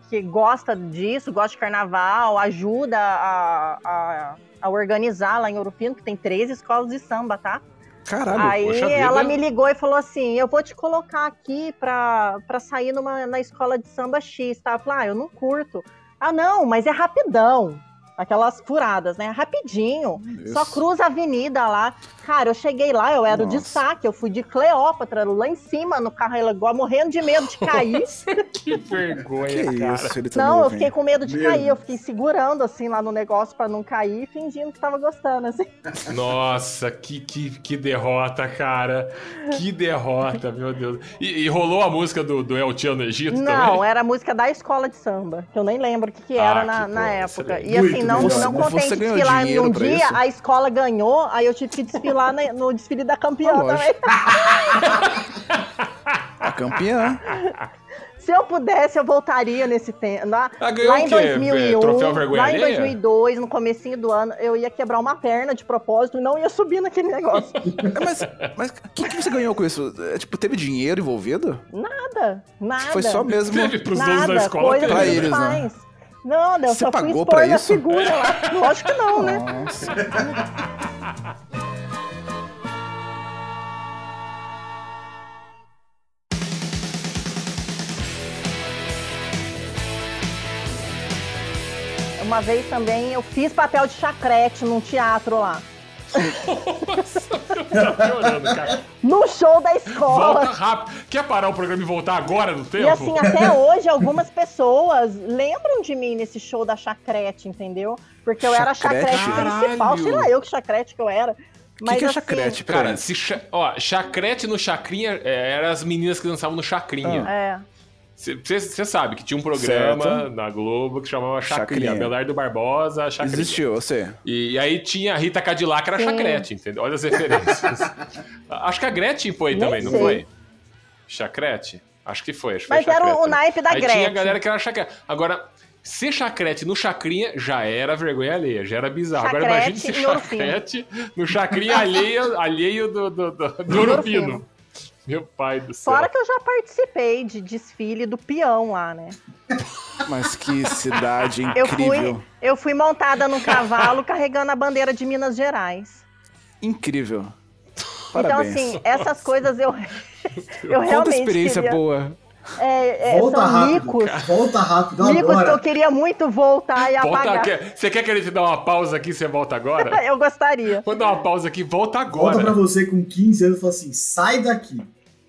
que gosta disso, gosta de carnaval, ajuda a, a, a organizar lá em Ouro Fino, que tem três escolas de samba, tá? Caralho. Aí ela vida. me ligou e falou assim: eu vou te colocar aqui pra, pra sair numa, na escola de samba X, tá? Eu falei, ah, eu não curto. Ah, não, mas é rapidão. Aquelas furadas, né? Rapidinho. Só Isso. cruza a avenida lá. Cara, eu cheguei lá, eu era o Nossa. destaque, eu fui de Cleópatra, lá em cima no carro igual, morrendo de medo de cair. que vergonha, Que cara. isso, ele tá não, eu fiquei com medo de Meu cair, eu fiquei segurando assim lá no negócio pra não cair, fingindo que tava gostando, assim. Nossa, que, que, que derrota, cara. Que derrota, meu Deus. E, e rolou a música do, do El Tio no Egito Não, também? era a música da escola de samba, que eu nem lembro o que, que era Ah, na, que na época. E assim, não, melhor. não Você contente de ganhou desfilar um pra dia, isso? a escola ganhou, aí eu tive que desfilar no desfile da campeã Ah, também. A campeã. Se eu pudesse, eu voltaria nesse tempo. Lá, Ah, ganhou lá o em quê? 2001, Troféu vergonha lá em alheia? 2002, no comecinho do ano, eu ia quebrar uma perna de propósito e não ia subir naquele negócio. Mas, mas o que, que você ganhou com isso? É, tipo, teve dinheiro envolvido? Nada, nada. Foi só mesmo. Teve pros donos da escola. coisa. Pra eles, né? faz. Não, eu Você só fui pagou expor pra isso? figura lá. Lógico que não, né? Nossa. Uma vez também eu fiz papel de chacrete num teatro lá. Tá piorando, cara. No show da Volta escola. rápido. Quer parar o programa e voltar agora no tempo? E assim, até hoje, algumas pessoas lembram de mim nesse show da chacrete, entendeu? Porque eu era a Chacrete? chacrete principal. Sei lá eu que chacrete que eu era. O Mas que, que é assim, chacrete? Cara, se cha... ó, chacrete no chacrinha é, eram as meninas que dançavam no chacrinha. É. Você sabe que tinha um programa Certo. na Globo que chamava Chacrinha. Chacrinha. Abelardo Barbosa, Chacrinha. Existiu, você. E, e aí tinha a Rita Cadillac, que era Sim. chacrete, entendeu? Olha as referências. Acho que a Gretchen foi Nem também, não sei. foi? Chacrete? Acho que foi, acho que Mas foi era o- chacrete o naipe da aí tinha a Gretchen. galera que era chacrete. Agora, ser chacrete no chacrinha já era vergonha alheia, já era bizarro. Agora imagine Chacrete ser chacrete no chacrinha alheio, alheio do, do, do, do Fino. Meu pai do céu. Fora que eu já participei de desfile do peão lá, né? Mas que cidade Eu incrível. fui, eu fui montada num cavalo carregando a bandeira de Minas Gerais. Incrível. Então, Parabéns. assim, essas coisas eu, eu realmente experiência queria, boa. é, é, Volta são rápido. micos, Volta rápido micos que eu agora. queria muito voltar e Volta apagar. aqui. Você quer que ele te dê uma pausa aqui e você volta agora? Eu gostaria. Vou dar uma pausa aqui, volta Volta pra agora. você com 15 anos e fala assim: sai daqui.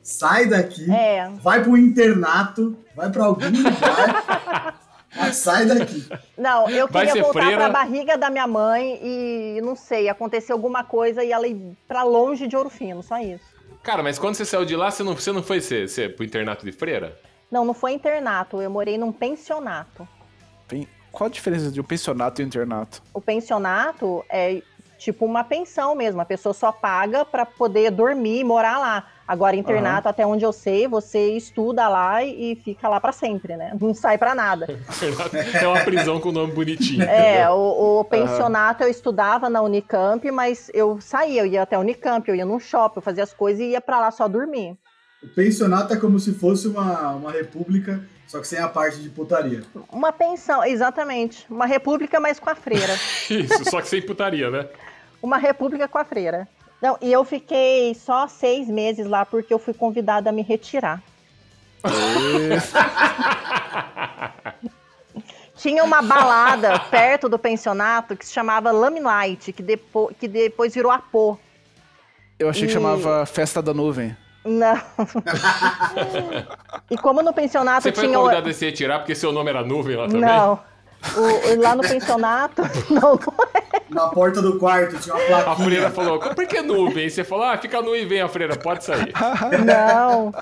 Sai daqui. É. Vai pro internato. Vai pra algum lugar. Ah, sai daqui. Não, eu Vai queria voltar freira? pra barriga da minha mãe e não sei, aconteceu alguma coisa e ela ir pra longe de Ouro Fino, só isso. Cara, mas quando você saiu de lá, você não, você não foi ser, ser pro internato de freira? Não, não foi internato, eu morei num pensionato. Tem- Qual a diferença de um pensionato e um internato? O pensionato é tipo uma pensão mesmo, a pessoa só paga pra poder dormir e morar lá. Agora, internato, até onde eu sei, você estuda lá e e fica lá pra sempre, né? Não sai pra nada. Internato é uma prisão com nome bonitinho. É, o, o pensionato eu estudava na Unicamp, mas eu saía, eu ia até a Unicamp, eu ia num shopping, eu fazia as coisas e ia pra lá só dormir. O pensionato é como se fosse uma, uma república, só que sem a parte de putaria. Uma pensão, exatamente. Uma república, mas com a freira. Isso, só que sem putaria, né? Uma república com a freira. Não, e eu fiquei só seis meses lá porque eu fui convidada a me retirar. Tinha uma balada perto do pensionato que se chamava Lamelight, que, depo que depois virou Apô. Eu achei que E- chamava Festa da Nuvem. Não. e como no pensionato Você foi tinha. o- convidado a se retirar porque seu nome era nuvem lá também? Não. O- lá no pensionato. Não, não é. Na porta do quarto tinha uma plaquinha. A freira falou, por que nuvem? Você falou, ah, fica nu e vem a freira, pode sair. Não.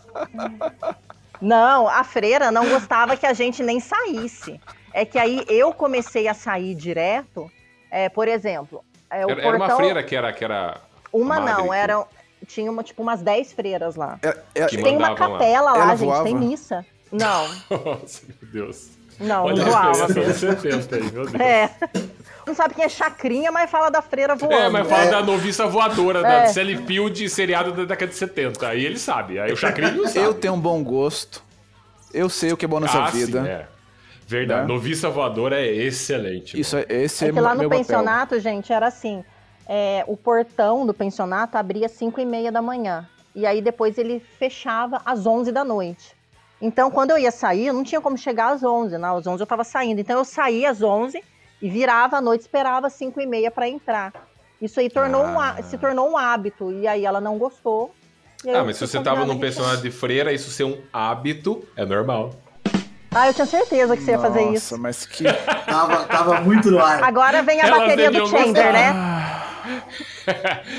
Não, a freira não gostava que a gente nem saísse. É que aí eu comecei a sair direto. é, por exemplo, é, o Era, era uma portão- freira que era. Que era Uma não, que- era. Tinha uma, tipo umas 10 freiras lá. É- é- Tem uma lá. capela lá, Ela gente, voava? tem missa. Não, Nossa, meu Deus. Não, Olha voava. diferença dos 70 aí, meu Deus. É. Não sabe quem é chacrinha, mas fala da freira voando. É, mas fala da noviça voadora, da É. Sally Field, seriado da década de 70. Aí ele sabe. Aí o Chacrinho não sabe. Eu tenho um bom gosto. Eu sei o que é bom nessa ah, vida. Sim, é. Verdade. Né? Noviça voadora é excelente. Isso, é- esse É é, que lá meu no papel. pensionato, gente, era assim: é, o portão do pensionato abria às 5 e meia da manhã. E aí depois ele fechava às 11 da noite. Então, quando eu ia sair, eu não tinha como chegar às 11, né? Às 11 eu tava saindo. Então, eu saía às 11 e virava à noite, esperava às 5 e meia para entrar. Isso aí tornou um Ah. se tornou um hábito. E aí ela não gostou. E Ah, mas se você tava num personagem de freira, isso ser um hábito é normal. Ah, eu tinha certeza que você ia fazer Nossa, isso. mas que. Tava, tava muito no ar. Agora vem a Elas bateria do Chamber, gostar. né?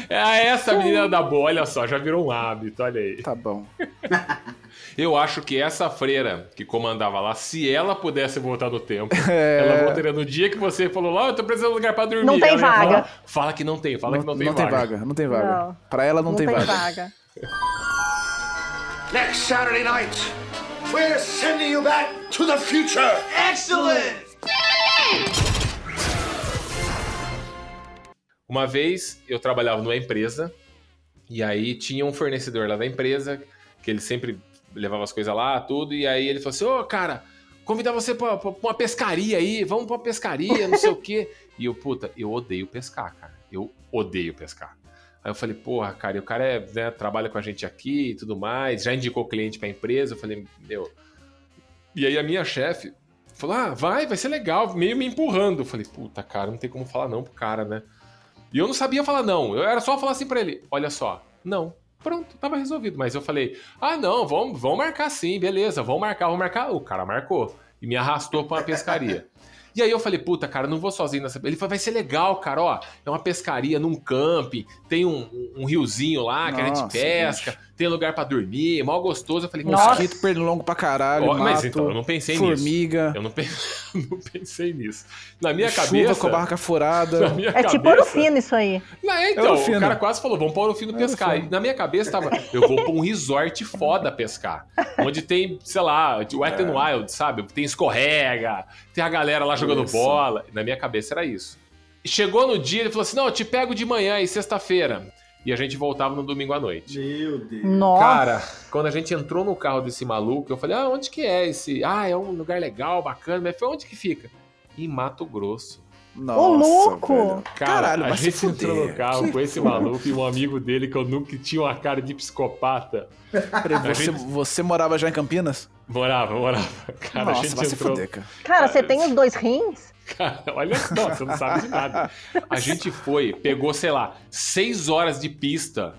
é essa menina da boa, olha só, já virou um hábito, olha aí. Tá bom. Eu acho que essa freira que comandava lá, se ela pudesse voltar no tempo, É. ela voltaria no dia que você falou lá, eu tô precisando de um lugar pra dormir. Não tem Ela ia falar, vaga. fala que não tem, fala não, que não tem não vaga. tem vaga. Não tem vaga. Não. Pra ela não, Não tem, tem vaga. vaga. Next Saturday night, we're sending you back to the future. Excellent! Uma vez eu trabalhava numa empresa e aí tinha um fornecedor lá da empresa que ele sempre levava as coisas lá, tudo, e aí ele falou assim: Ô, cara, convidar você pra, pra uma pescaria aí, vamos pra uma pescaria, não sei o quê. E eu, puta, eu odeio pescar, cara. Eu odeio pescar. Aí eu falei, porra, cara, e o cara é, né, trabalha com a gente aqui e tudo mais, já indicou cliente pra empresa. Eu falei, meu. E aí a minha chefe falou: ah, vai, vai ser legal, meio me empurrando. Eu falei, puta, cara, não tem como falar não pro cara, né? E eu não sabia falar não. Eu era só falar assim pra ele: olha só, não. Pronto, tava resolvido. Mas eu falei: ah, não, vamos, vamos marcar sim, beleza, vamos marcar, vamos marcar. O cara marcou e me arrastou pra uma pescaria. E aí eu falei, puta, cara, não vou sozinho nessa. Ele falou, vai ser legal, cara, ó. É uma pescaria num camping, tem um, um- riozinho lá que a Nossa, gente pesca, tem lugar pra dormir, mal gostoso. Eu falei, Mosquito pernilongo pra caralho, Ó, mato, mas então, eu não pensei nisso. formiga, eu não, pe- não pensei nisso. Na minha chuva cabeça. com a barraca na furada. minha É tipo cabeça- ouro fino isso aí. não, é, então, Ouro o cara quase falou, vamos para ouro fino pescar. fino. E na minha cabeça tava, eu vou pra um resort foda pescar. Onde tem, sei lá, Wet n Wild, sabe? Tem escorrega, tem a galera lá jogando Isso. bola. Na minha cabeça era isso. E chegou no dia, ele falou assim, não, eu te pego de manhã e sexta-feira. E a gente voltava no domingo à noite. Meu Deus. Nossa. Cara, quando a gente entrou no carro desse maluco, eu falei, ah, onde que é esse? Ah, é um lugar legal, bacana. Mas foi onde que fica? Em Mato Grosso. Nossa, louco! velho. Cara, Caralho, a vai se gente entrou no carro Que com esse foda. maluco e um amigo dele que eu nunca tinha uma cara de psicopata. Peraí, A você, gente- você morava já em Campinas? Morava, morava. Cara, a Nossa, gente vai se entrou. fuder, cara. Cara, você tem os dois rins? Cara, olha só, você não sabe de nada. A gente foi, pegou, sei lá, seis horas de pista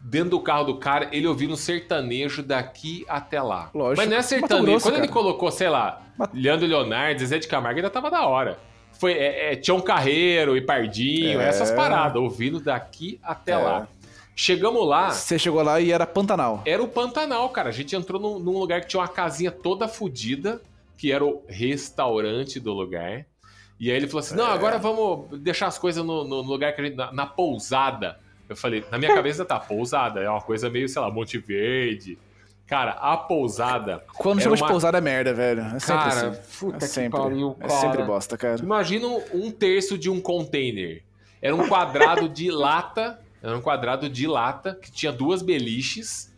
dentro do carro do cara, ele ouvindo um sertanejo daqui até lá. Lógico. Mas não é sertanejo. Grosso, Quando ele cara. colocou, sei lá, Mato- Leandro Leonardo, Zezé de Camargo, ainda tava da hora. Foi é, é, Tião Carreiro e Pardinho, É. essas paradas, ouvindo daqui até É. lá. Chegamos lá, Você chegou lá e era Pantanal. era o Pantanal, cara. A gente entrou num, num lugar que tinha uma casinha toda fodida, que era o restaurante do lugar. E aí ele falou assim: É. não, agora vamos deixar as coisas no, no lugar que a gente. Na, na pousada. Eu falei, na minha cabeça tá, pousada. É uma coisa meio, sei lá, Monte Verde. Cara, a pousada. Quando chama de uma- pousada é merda, velho. É sempre Cara, assim. puta É que sempre, pariu, é cara. sempre bosta, cara. Imagina um terço de um container. Era um quadrado de lata. Era um quadrado de lata que tinha duas beliches.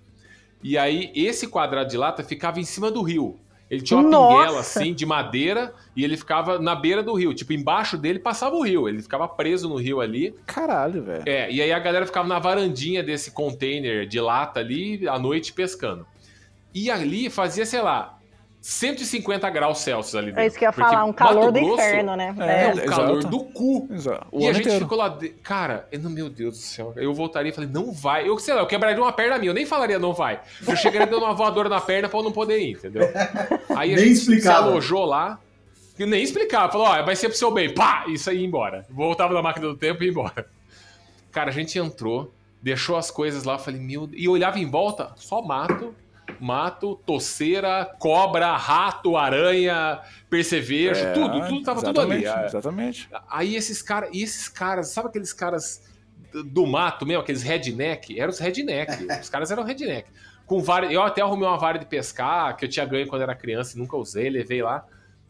E aí, esse quadrado de lata ficava em cima do rio. Ele tinha uma Nossa! pinguela assim de madeira e ele ficava na beira do rio. Tipo, embaixo dele passava o rio. Ele ficava preso no rio ali. Caralho, velho. É, e aí a galera ficava na varandinha desse container de lata ali à noite pescando. E ali fazia, sei lá, 150 graus Celsius ali dentro. É isso que eu ia falar, um calor Mato do Grosso inferno, né? É, É, um calor exato. do cu. Exato. O e a gente inteiro. ficou lá. de- Cara, eu, não- meu Deus do céu. Eu voltaria e falei, não vai. Eu sei lá, eu quebraria uma perna minha. Eu nem falaria não vai. Eu chegaria dando uma voadora na perna pra eu não poder ir, entendeu? Aí a Nem gente explicava. se alojou lá. E nem explicava. Falou, ó, vai ser pro seu bem. Pá! Isso aí ia embora. Voltava na máquina do tempo e ia embora. Cara, a gente entrou, deixou as coisas lá. Falei, meu Deus. E olhava em volta, só mato. Mato, toceira, cobra, rato, aranha, percevejo, É, tudo, tudo tava tudo ali. exatamente. Aí esses caras, e esses caras, sabe aqueles caras do- mato mesmo, aqueles redneck? Eram os redneck. os caras eram redneck. Com vara, eu até arrumei uma vara de pescar que eu tinha ganho quando era criança e nunca usei, levei lá.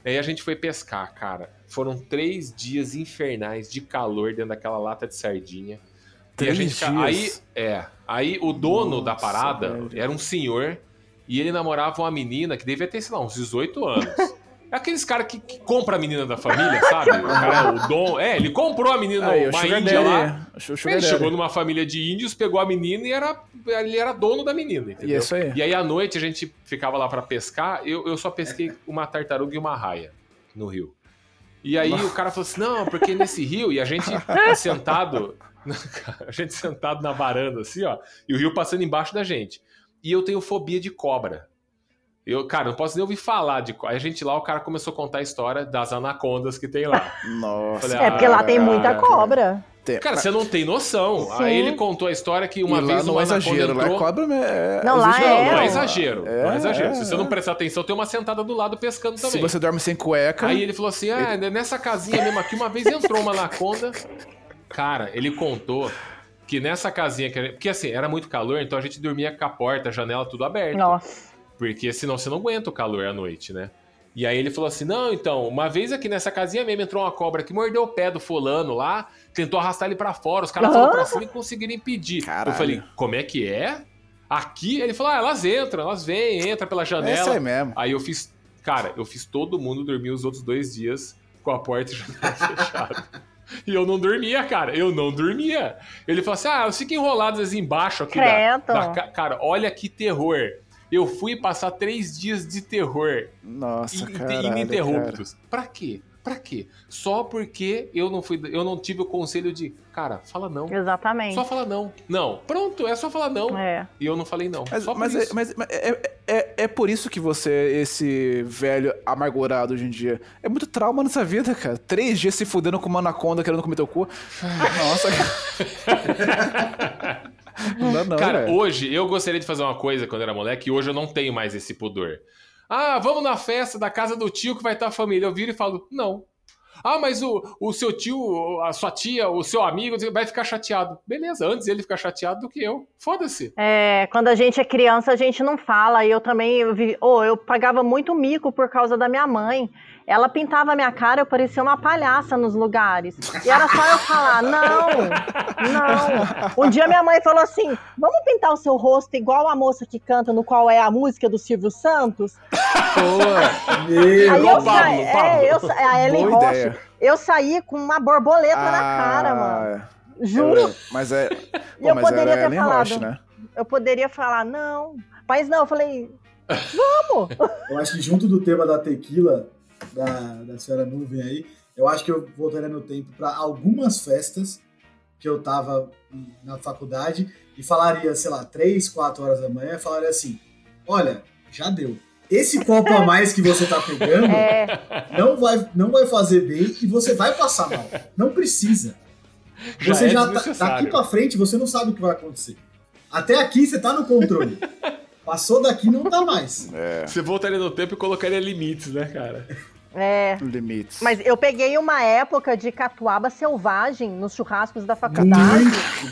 Aí a gente foi pescar, cara. Foram três dias infernais de calor dentro daquela lata de sardinha. e a Três gente, aí, dias? é, aí o dono da Nossa, parada velho. era um senhor e ele namorava uma menina que devia ter, sei lá, uns 18 anos. É aqueles caras que, que compra a menina da família, sabe? O cara, o dom. É, ele comprou a menina, Aí, uma índia lá. Daddy. O Sugar Ele Daddy. chegou numa família de índios, pegou a menina e era, ele era dono da menina, entendeu? E isso aí. E aí à noite a gente ficava lá pra pescar. Eu, eu só pesquei uma tartaruga e uma raia no rio. E aí o cara falou assim: não, porque nesse rio, e a gente sentado, a gente sentado na varanda, assim, ó, e o rio passando embaixo da gente. E eu tenho fobia de cobra. Eu, cara, não posso nem ouvir falar de cobra. Aí a gente lá, o cara começou a contar a história das anacondas que tem lá. Nossa. Falei, É, porque lá tem muita cara. cobra. Tem- Cara, você não tem noção. Sim. Aí ele contou a história que uma e lá vez não uma é exagero, anaconda lá é entrou... cobra. É, Não, lá Não, é, não é exagero. É, não é exagero. Se é, você não é. prestar atenção, tem uma sentada do lado pescando Se também. você dorme sem cueca. Aí ele falou assim: ah, nessa casinha mesmo aqui, uma vez entrou uma anaconda. Cara, ele contou que nessa casinha. Que... Porque assim, era muito calor, então a gente dormia com a porta, a janela, tudo aberto. Nossa. Porque senão você não aguenta o calor à noite, né? E aí ele falou assim: não, então, uma vez aqui nessa casinha mesmo entrou uma cobra que mordeu o pé do fulano lá, tentou arrastar ele pra fora, os caras Aham. foram pra cima e conseguiram impedir. Caralho. Eu falei, como é que é? Aqui? Ele falou: ah, elas entram, elas vêm, entram pela é isso janela. aí mesmo. Aí eu fiz, cara, eu fiz todo mundo dormir os outros dois dias com a porta e janela fechada. E eu não dormia, cara. Eu não dormia. Ele falou assim: ah, elas ficam enroladas assim embaixo aqui da, Credo. da ca- Cara, olha que terror. Eu fui passar três dias de terror Nossa, in- caralho, ininterruptos. Pra quê? Pra quê? Só porque eu não fui, eu não tive o conselho de, cara, fala não. Exatamente. Só fala não. Não. Pronto, é só falar não. É. E eu não falei não. Mas, só por mas, é, isso. mas- mas é, é, é por isso que você é esse velho amargurado hoje em dia. É muito trauma nessa vida, cara. Três dias se fudendo com uma anaconda querendo comer teu cu. Nossa, cara. Não dá não, Cara, velho. hoje eu gostaria de fazer uma coisa quando era moleque e hoje eu não tenho mais esse pudor. Ah, vamos na festa da casa do tio que vai estar a família. Eu viro e falo, não. Ah, mas o, o seu tio, a sua tia, o seu amigo vai ficar chateado. Beleza, antes ele ficar chateado do que eu. Foda-se. É, quando a gente é criança, a gente não fala. E eu também, eu, vi, oh, eu pagava muito mico por causa da minha mãe. Ela pintava a minha cara, eu parecia uma palhaça nos lugares. E era só eu falar, não, não. Um dia minha mãe falou assim, vamos pintar o seu rosto igual a moça que canta no qual é a música do Silvio Santos? Boa. Meu, Aí igual eu Pablo, é, eu sa- a Ellen Boa Rocha, ideia. eu saí com uma borboleta na cara, mano. Ah, Juro. mas é. E Pô, eu mas poderia ter Ellen falado. Roche, né? Eu poderia falar, não. Mas não, eu falei, vamos. Eu acho que junto do tema da tequila, da, da senhora Nuvem aí, eu acho que eu voltaria no tempo para algumas festas que eu tava na faculdade e falaria, sei lá, 3, 4 horas da manhã, falaria assim: olha, já deu. Esse copo a mais que você tá pegando É, não vai, não vai fazer bem e você vai passar mal. Não precisa. Já Você é já, tá, desnecessário. daqui pra frente, você não sabe o que vai acontecer. Até aqui você tá no controle. Passou daqui, não tá mais. É, Você voltaria no tempo e colocaria limites, né, cara? é. limites. Mas eu peguei uma época de catuaba selvagem nos churrascos da faculdade.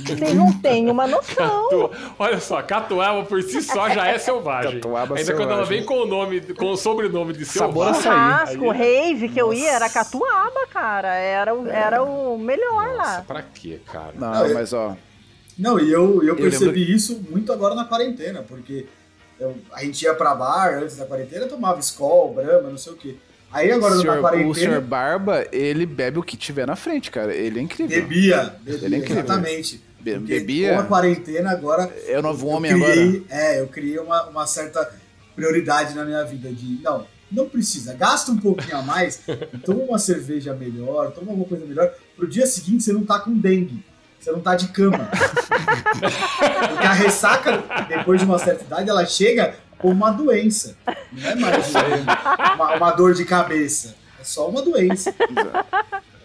Vocês não têm uma noção. Tu- Olha só, catuaba por si só já é selvagem. Catuaba Ainda quando ela selvagem. vem com o nome, com o sobrenome de Sabor selvagem. Churrasco, Aí- rave que eu ia, era catuaba, cara. Era, o- era o melhor Nossa, lá. pra quê, cara? Não, mas ó, Não, e eu, eu Eu percebi isso muito agora na quarentena, porque eu- a gente ia pra bar antes da quarentena, tomava Skol, Brahma, não sei o quê. Aí agora o na senhor, o quarentena, senhor Barba, ele bebe o que tiver na frente, cara. Ele é incrível. bebia, bebia, Ele é incrível. exatamente. Be- bebia? Com a quarentena agora, o novo eu homem criei, agora. É, eu criei uma, uma certa prioridade na minha vida de, não, não precisa, gasta um pouquinho a mais, toma uma cerveja melhor, toma alguma coisa melhor, pro dia seguinte você não tá com dengue, você não tá de cama. Porque a ressaca, depois de uma certa idade, ela chega como uma doença, não é mais uma, uma dor de cabeça, é só uma doença.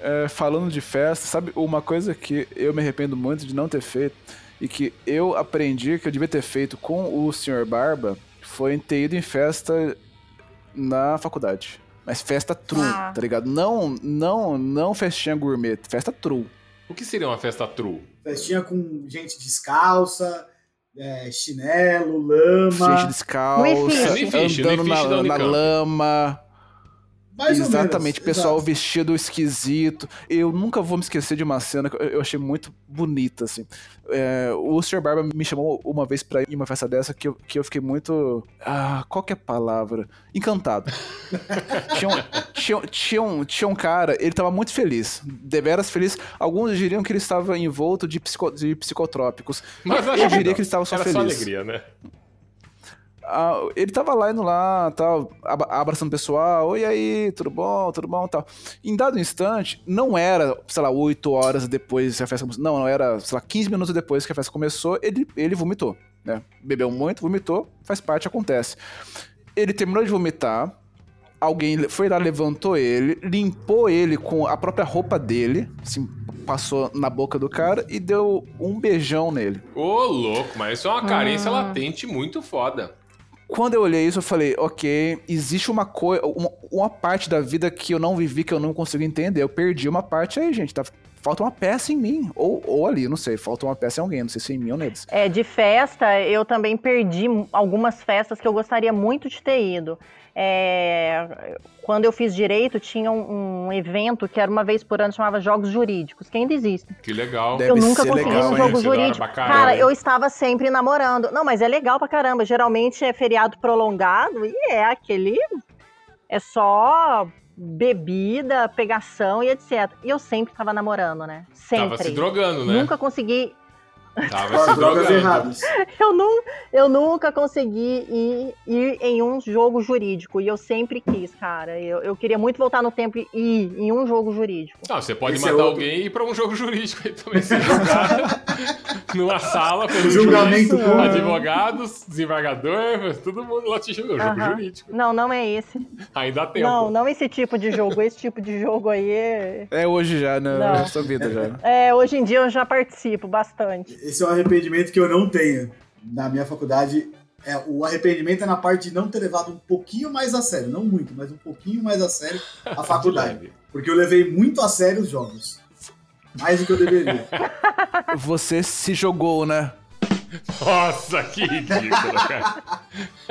É, falando de festa, sabe uma coisa que eu me arrependo muito de não ter feito e que eu aprendi que eu devia ter feito com o senhor Barba foi ter ido em festa na faculdade. Mas festa true, Ah. tá ligado? Não, não, não festinha gourmet, festa true. O que seria uma festa true? Festinha com gente descalça, é, chinelo, lama. Gente descalça, No Ifiche. No Ifiche, no andando na, na lama. Mais ou Exatamente, menos, pessoal exato. vestido esquisito. Eu nunca vou me esquecer de uma cena que eu- eu achei muito bonita, assim. É, o Sr. Barba me chamou uma vez pra ir em uma festa dessa que eu, que eu fiquei muito. Ah, qual que é a palavra? Encantado. tinha, um, tinha, um- tinha, um, tinha um cara, ele tava muito feliz, deveras feliz. Alguns diriam que ele estava envolto de, psico- de psicotrópicos. Mas Eu diria que ele estava só Era feliz. só alegria, né? Ah, ele tava lá indo lá, tal, abraçando o pessoal, oi aí, tudo bom, tudo bom, tal. Em dado instante, não era, sei lá, 8 horas depois que a festa começou, não, não era, sei lá, 15 minutos depois que a festa começou, ele, ele vomitou, né? Bebeu muito, vomitou, faz parte, acontece. Ele terminou de vomitar, alguém foi lá, levantou ele, limpou ele com a própria roupa dele, assim, passou na boca do cara e deu um beijão nele. Ô, louco, mas isso é uma carência Ah. latente muito foda. Quando eu olhei isso, eu falei, ok, existe uma coisa, uma, uma parte da vida que eu não vivi, que eu não consigo entender. Eu perdi uma parte aí, gente. Tá, falta uma peça em mim. Ou, ou ali, não sei. Falta uma peça em alguém, não sei se é em mim ou neles. É, de festa, eu também perdi algumas festas que eu gostaria muito de ter ido. É, quando eu fiz direito, tinha um, um evento que era uma vez por ano, chamava Jogos Jurídicos, que ainda existem. Que legal. Deve eu nunca consegui legal, um hein? jogo hora jurídico. Cara, hein? eu estava sempre namorando. Não, mas é legal pra caramba. Geralmente é feriado prolongado e é aquele. É só bebida, pegação e etc. E eu sempre tava namorando, né? Sempre. Tava se drogando, né? Nunca consegui. Tava Com as drogas drogando. erradas. Eu, nu, eu nunca consegui ir, ir em um jogo jurídico. E eu sempre quis, cara. Eu, eu queria muito voltar no tempo e ir em um jogo jurídico. Não, você pode Esse é matar outro. alguém e ir pra um jogo jurídico aí também. Se jogar numa sala pelo Julgamento juiz, público. advogados, desembargador, todo mundo lá te julgou. Jogo Aham. jurídico. Não, não é esse. Ainda dá tempo. Não, não esse tipo de jogo. Esse tipo de jogo aí é. É hoje já, né? Não. Na sua vida já. É, hoje em dia eu já participo bastante. Esse é um arrependimento que eu não tenho. Na minha faculdade, é, o arrependimento é na parte de não ter levado um pouquinho mais a sério. Não muito, mas um pouquinho mais a sério a faculdade. Porque eu levei muito a sério os jogos. Mais do que eu deveria. Você se jogou, né? Nossa, que ridículo, cara.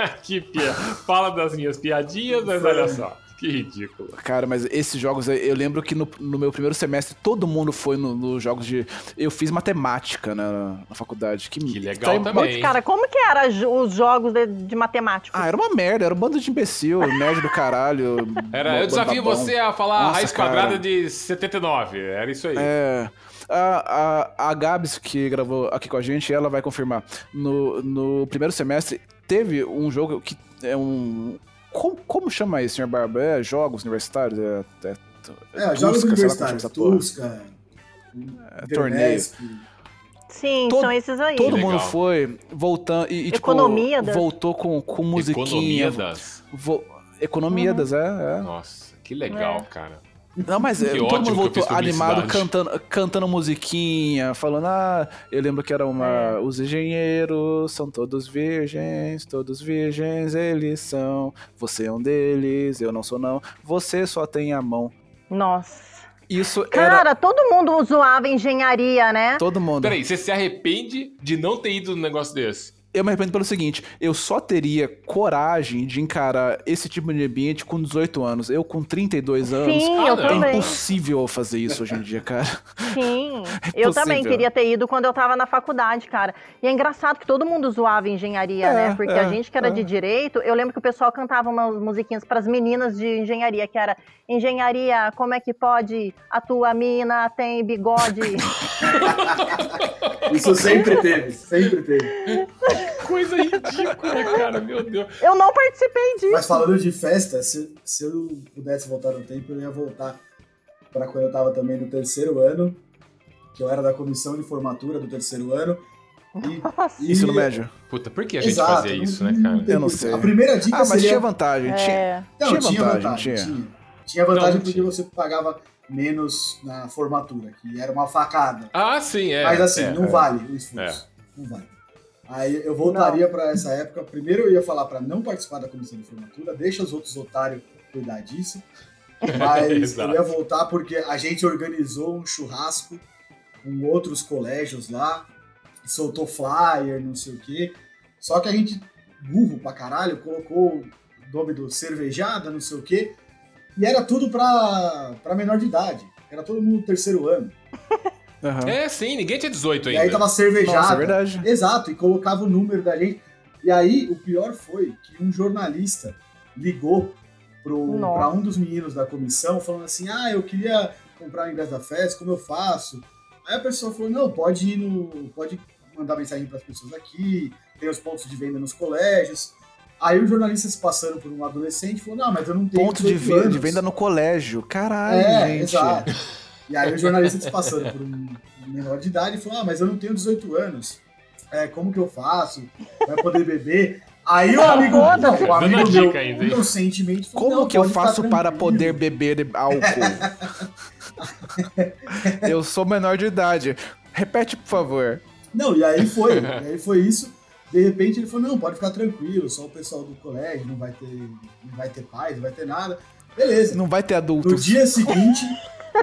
que pia. Fala das minhas piadinhas, mas olha só. Que ridículo. Cara, mas esses jogos aí, eu lembro que no, no meu primeiro semestre todo mundo foi no- nos jogos de. Eu fiz matemática na, na faculdade. Que, Que legal tá- também. Putz, cara, como que era jo- os jogos de, de matemática? Ah, era uma merda, era um bando de imbecil, nerd do caralho. Era, eu desafio babão. você a falar a Nossa, raiz cara. quadrada de 79. Era isso aí. É. A, a, a Gabs, que gravou aqui com a gente, ela vai confirmar. No, no primeiro semestre, teve um jogo que é um. Como, como chama isso, Sr. Barba? É jogos universitários? É, é, É, Tusca, jogos universitários. Tusca, torneio. Internesp. Sim, Todo- são esses aí. Todo legal. mundo foi voltando e, e, tipo, das- voltou com, com musiquinha. Economia das. vo- Economia das, é, é. Nossa, que legal, É. cara. Não, mas é, Que todo mundo voltou animado, cantando, cantando musiquinha, falando, ah, eu lembro que era uma. É. Os engenheiros são todos virgens, todos virgens eles são. Você é um deles, eu não sou não. Você só tem a mão. Nossa. Isso era Cara, todo mundo zoava engenharia, né? todo mundo. Peraí, você se arrepende de não ter ido num negócio desse? Eu me arrependo pelo seguinte, eu só teria coragem de encarar esse tipo de ambiente com 18 anos. Eu com 32 anos. Sim, eu. É também. impossível eu fazer isso hoje em dia, cara. Sim, É eu também queria ter ido quando eu tava na faculdade, cara. E é engraçado que todo mundo zoava engenharia, É, né? Porque é, a gente que era é. de direito, eu lembro que o pessoal cantava umas musiquinhas pras meninas de engenharia, que era Engenharia, como é que pode? A tua mina tem bigode. Isso sempre teve, sempre teve. Coisa ridícula, cara, meu Deus. eu não participei disso. Mas falando de festa, se, se eu pudesse voltar no tempo, eu ia voltar para quando eu tava também no terceiro ano, que eu era da comissão de formatura do terceiro ano. E, Nossa. e- Ensino médio. Puta, por que a gente Exato, fazia isso, né, cara? Eu não sei. A primeira dica Ah, mas seria... tinha vantagem. Tinha, É, Não, tinha tinha vantagem, vantagem, tinha. tinha. Tinha vantagem Não, porque tinha. você pagava menos na formatura, que era uma facada. Ah, sim, é. Mas assim, é. não vale o esforço. Não vale. Aí eu voltaria pra essa época. Primeiro eu ia falar pra não participar da comissão de formatura, deixa os outros otários cuidar disso. Mas eu ia voltar porque a gente organizou um churrasco com outros colégios lá, soltou flyer, não sei o quê. Só que a gente, burro pra caralho, colocou o nome do cervejada, não sei o quê. E era tudo pra, pra menor de idade. Era todo mundo do terceiro ano. Aham. É, sim, ninguém tinha 18 E ainda. aí tava cervejada. Nossa, é verdade. Exato, e colocava o número da gente. E aí, o pior foi que um jornalista ligou pra um dos meninos da comissão, falando assim: Ah, eu queria comprar o ingresso da festa, como eu faço? Aí a pessoa falou: Não, pode ir no. Pode mandar mensagem para as pessoas aqui, tem os pontos de venda nos colégios. Aí o jornalista se passando por um adolescente falou: Não, mas eu não tenho. Ponto de 18 venda, de anos." venda no colégio. Caralho, É, gente. exato. E aí o jornalista se passando por um menor de idade falou: Ah, mas eu não tenho 18 anos. É, como que eu faço? Vai poder beber? Aí o amigo, foda-se. o amigo meu, dica ainda, inocentemente, falou: Como "Não, que eu faço para tranquilo." poder beber álcool? eu sou menor de idade. Repete, por favor. Não, e aí foi. e aí foi isso. De repente ele falou: Não, pode ficar tranquilo, só o pessoal do colégio, não vai ter, não vai ter pais, não vai ter nada. Beleza. Não vai ter No adultos. dia seguinte,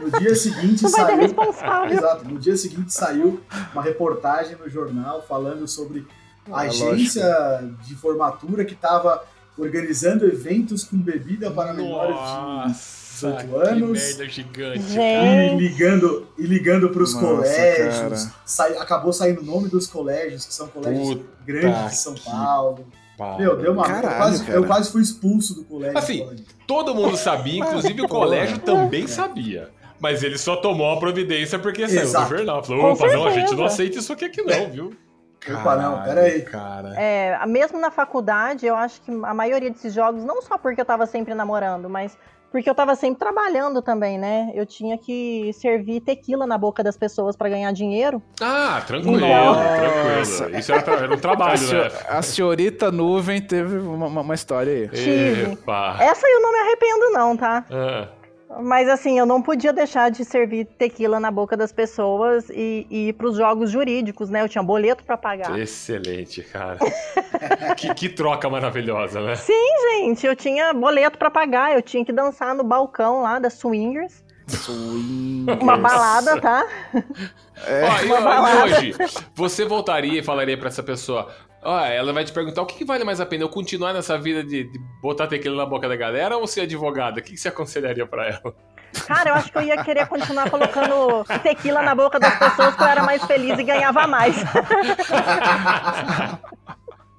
no dia seguinte Não vai ter saiu. responsável. Exato. No dia seguinte saiu uma reportagem no jornal falando sobre a É, agência de formatura que estava organizando eventos com bebida para menores de Nossa, 18 que anos. merda gigante, e ligando e ligando para os Nossa, colégios. Sai- acabou saindo o nome dos colégios, que são colégios Puta grandes de São que Paulo. Pau. Meu, deu uma. Caralho, eu, quase, cara. eu quase fui expulso do colégio. Assim. Todo mundo sabia, inclusive o colégio também sabia. Mas ele só tomou a providência porque saiu Exato. do jornal. Falou, opa, não, a gente não aceita isso aqui, aqui não, viu? Opa, não, pera aí. Cara. É, mesmo na faculdade, eu acho que a maioria desses jogos, não só porque eu tava sempre namorando, mas porque eu tava sempre trabalhando também, né? Eu tinha que servir tequila na boca das pessoas pra ganhar dinheiro. Ah, tranquilo, Então- tranquilo. Isso era, tra- era um A, trabalho, senho- né? a senhorita Nuvem teve uma, uma- uma história aí. Tive. Epa. Essa eu não me arrependo, não, tá? Ah, Mas assim, eu não podia deixar de servir tequila na boca das pessoas e, e ir pros jogos jurídicos, né? Eu tinha boleto pra pagar. excelente, cara. que, que troca maravilhosa, né? Gente, eu tinha boleto pra pagar, eu tinha que dançar no balcão lá da Swingers. Uma balada, tá? Ó, e, uma e balada. hoje, você voltaria e falaria pra essa pessoa: Ó, ela vai te perguntar o que, que vale mais a pena, eu continuar nessa vida de, de botar tequila na boca da galera ou ser advogada? O que, que você aconselharia pra ela? Cara, eu acho que eu ia querer continuar colocando tequila na boca das pessoas que eu era mais feliz e ganhava mais.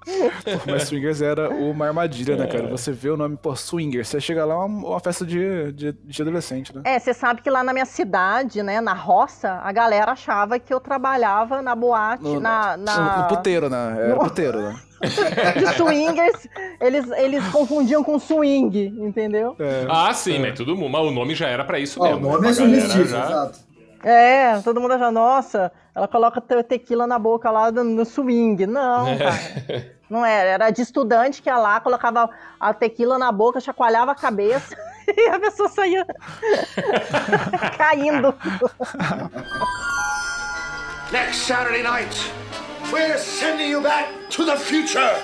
Pô, mas Swingers era uma armadilha, né, cara? Você vê o nome, pô, Swingers. Você chega lá, é uma, uma festa de, de, de adolescente, né? É, você sabe que lá na minha cidade, né, na roça, a galera achava que eu trabalhava na boate, No, na, na... no puteiro, né? Era No- puteiro, né? de swingers, eles, eles confundiam com swing, entendeu? É. Ah, sim, mas todo mundo. Mas o nome já era pra isso Ó, o mesmo. nome né? é sugestivo, já- exato. É, todo mundo acha, nossa, ela coloca te- tequila na boca lá no, no swing. Não, É. cara. Não era. Era de estudante que ia lá, colocava a tequila na boca, chacoalhava a cabeça e a pessoa saía caindo. Next Saturday night, we're sending you back to the future.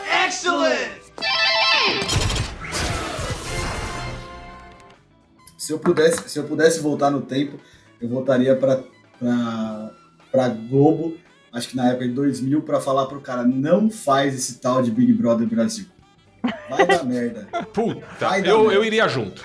Se eu pudesse, se eu pudesse voltar no tempo, eu voltaria pra, pra, pra Globo, acho que na época de 2000, pra falar pro cara, não faz esse tal de Big Brother Brasil. Vai dar merda. Puta, dar eu, merda. eu iria junto.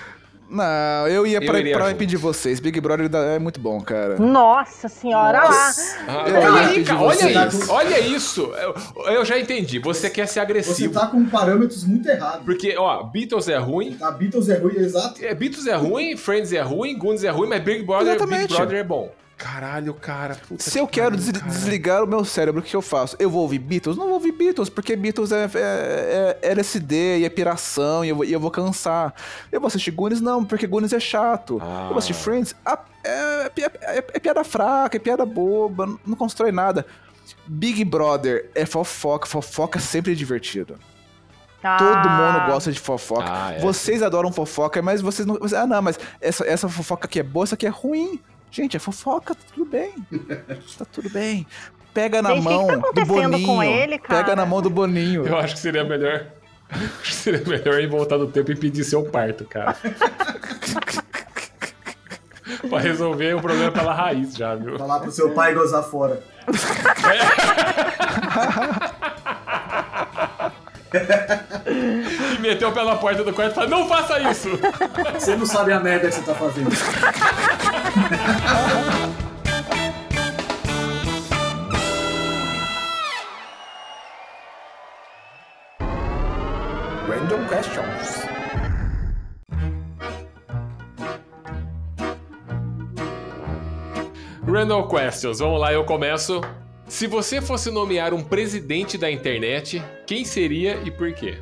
Não, eu ia Eu pra, iria pra junto. pedir vocês. Big Brother é muito bom, cara. Nossa senhora, Nossa. Ah, aí, cara, olha você. isso, olha isso. Eu, eu já entendi. Você quer ser Você agressivo. tá com parâmetros muito errados. Porque, ó, Beatles é ruim. Tá, Beatles é ruim, exato. É, Beatles é ruim, Friends é ruim, Goonies é ruim, mas Big Brother, Big. Brother é bom. Caralho, cara. puta Se que eu quero pariu, des- cara. desligar o meu cérebro, o que eu faço? Eu vou ouvir Beatles? Não vou ouvir Beatles, porque Beatles é, é, é LSD e é piração e eu, vou- e eu vou cansar. Eu vou assistir Goonies? Não, porque Goonies é chato. Ah. Eu vou assistir Friends? Ah, é, é pi- é- é piada fraca, é piada boba, não constrói nada. Big Brother é fofoca, fofoca sempre é divertido. Todo Ah, mundo gosta de fofoca. Ah, é. Vocês adoram fofoca, mas vocês não. ah, não, mas essa, essa fofoca aqui é boa, essa aqui é ruim. Gente, é fofoca, tá tudo bem. tá tudo bem. Pega na Gente, o que que mão tá do Boninho. com ele, cara? Pega na mão do Boninho. Eu acho que seria melhor. Acho que seria melhor ir voltar no tempo e pedir seu parto, cara. pra resolver o problema pela raiz já, viu? Falar pro seu pai gozar fora. E meteu na porta do quarto e falou: Não faça isso! Você não sabe a merda que você tá fazendo. Random questions. Random questions, vamos lá, eu começo. Se você fosse nomear um presidente da internet, quem seria e por quê?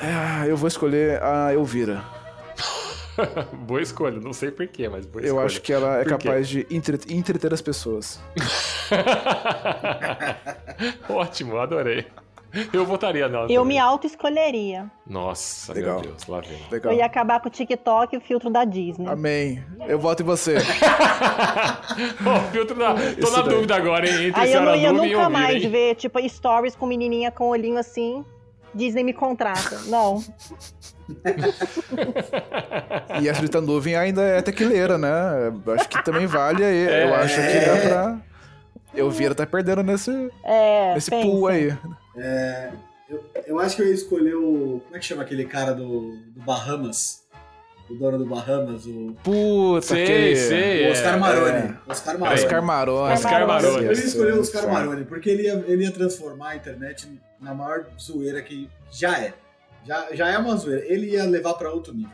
Ah, eu vou escolher a Elvira. boa escolha, não sei por quê, mas boa Eu escolha. acho que ela é Por quê? capaz de entre- entreter as pessoas. Ótimo, adorei. Eu votaria nela. Eu também. me auto-escolheria. Nossa, Legal. meu Deus, lá vem. Legal. Eu ia acabar com o TikTok e o filtro da Disney. Amém. Eu voto em você. Ó, o filtro da... Tô Isso na daí. dúvida agora, hein? Entre Aí eu não ia nunca mais ver, tipo, stories com menininha com olhinho assim. Disney me contrata. Não. E a Rita Nuvem ainda é tequileira, né? Eu Acho que também vale aí. Eu É. acho que dá pra. Elvira tá perdendo nesse, É, nesse pensa. pool aí. Eu, eu acho que eu ia escolher o. Como é que chama aquele cara do, do Bahamas? O dono do Bahamas, o. Puta, Sei, aquele- sei. o Oscar é. Maroni. Oscar Maroni. Oscar Maroni. Oscar Maroni. Eu ia escolher o Oscar Maroni, porque ele ia, ele ia transformar a internet na maior zoeira que já é. Já, já é uma zoeira. Ele ia levar pra outro nível.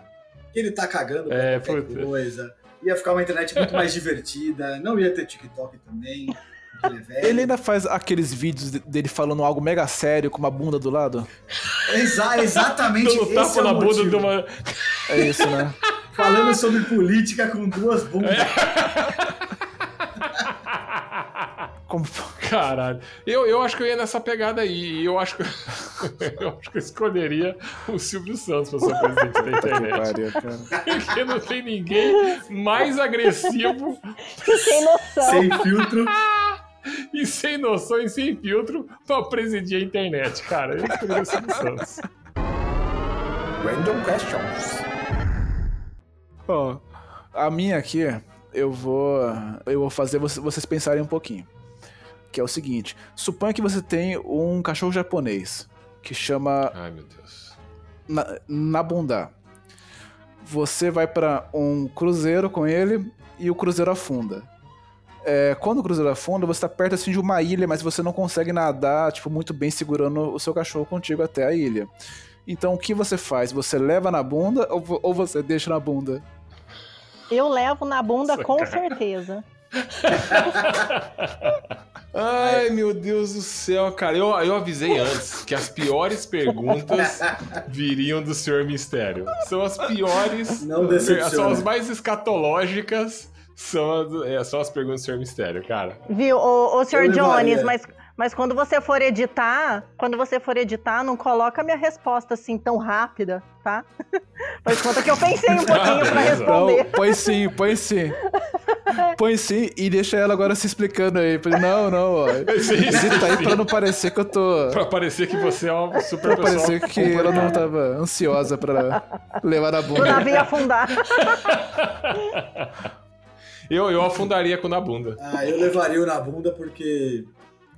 Ele tá cagando pra É, qualquer puta. coisa. Ia ficar uma internet muito mais divertida. Não ia ter TikTok também. É. Ele ainda faz aqueles vídeos de- dele falando algo mega sério com uma bunda do lado? Exa- exatamente Dando esse tapa é o na bunda motivo. de uma... É isso, né? Falando sobre política com duas bundas. Como... Caralho. Eu, eu acho que eu ia nessa pegada aí. Eu acho que eu acho que eu escolheria o Silvio Santos pra ser presidente da internet. Porque não tem ninguém mais agressivo Sem noção. Sem filtro. E sem noção e sem filtro pra presidir a internet, cara. Eu escolheria o Silvio Santos. Random questions. Ó, a minha aqui, eu vou, eu vou fazer você- vocês pensarem um pouquinho. Que é o seguinte: suponha que você tem um cachorro japonês que chama Ai, meu Deus. Na- Nabunda. Você vai pra um cruzeiro com ele e o cruzeiro afunda. É, quando o cruzeiro afunda, você tá perto assim de uma ilha, mas você não consegue nadar tipo muito bem segurando o seu cachorro contigo até a ilha. Então o que você faz? Você leva na bunda ou, ou você deixa na bunda? Eu levo na bunda Nossa, com cara. certeza. Ai, meu Deus do céu, cara. Eu, eu avisei antes que as piores perguntas viriam do Senhor Mistério. São as piores. Não decepciona. São as mais escatológicas. São, as- é, são as perguntas do Senhor Mistério, cara. Viu, ô, ô levaria. Jones, mas, mas quando você for editar, quando você for editar, não coloca a minha resposta assim tão rápida, tá? Faz conta que eu pensei um pouquinho pra beleza. Não, responder. põe sim, põe sim. Põe sim e deixa ela agora se explicando aí. Não, não, ó. Edita aí pra não parecer que eu tô. Pra parecer que você é uma super Pra pessoa. parecer que ela não tava ansiosa pra levar na O bunda. navio afundar. Eu, eu afundaria com na bunda. Ah, eu levaria o na bunda porque.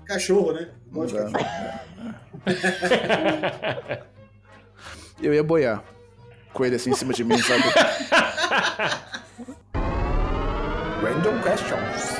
Cachorro, né? Gosto de Não dá. cachorro. Eu ia boiar. Com ele assim em cima de mim, sabe? Random questions.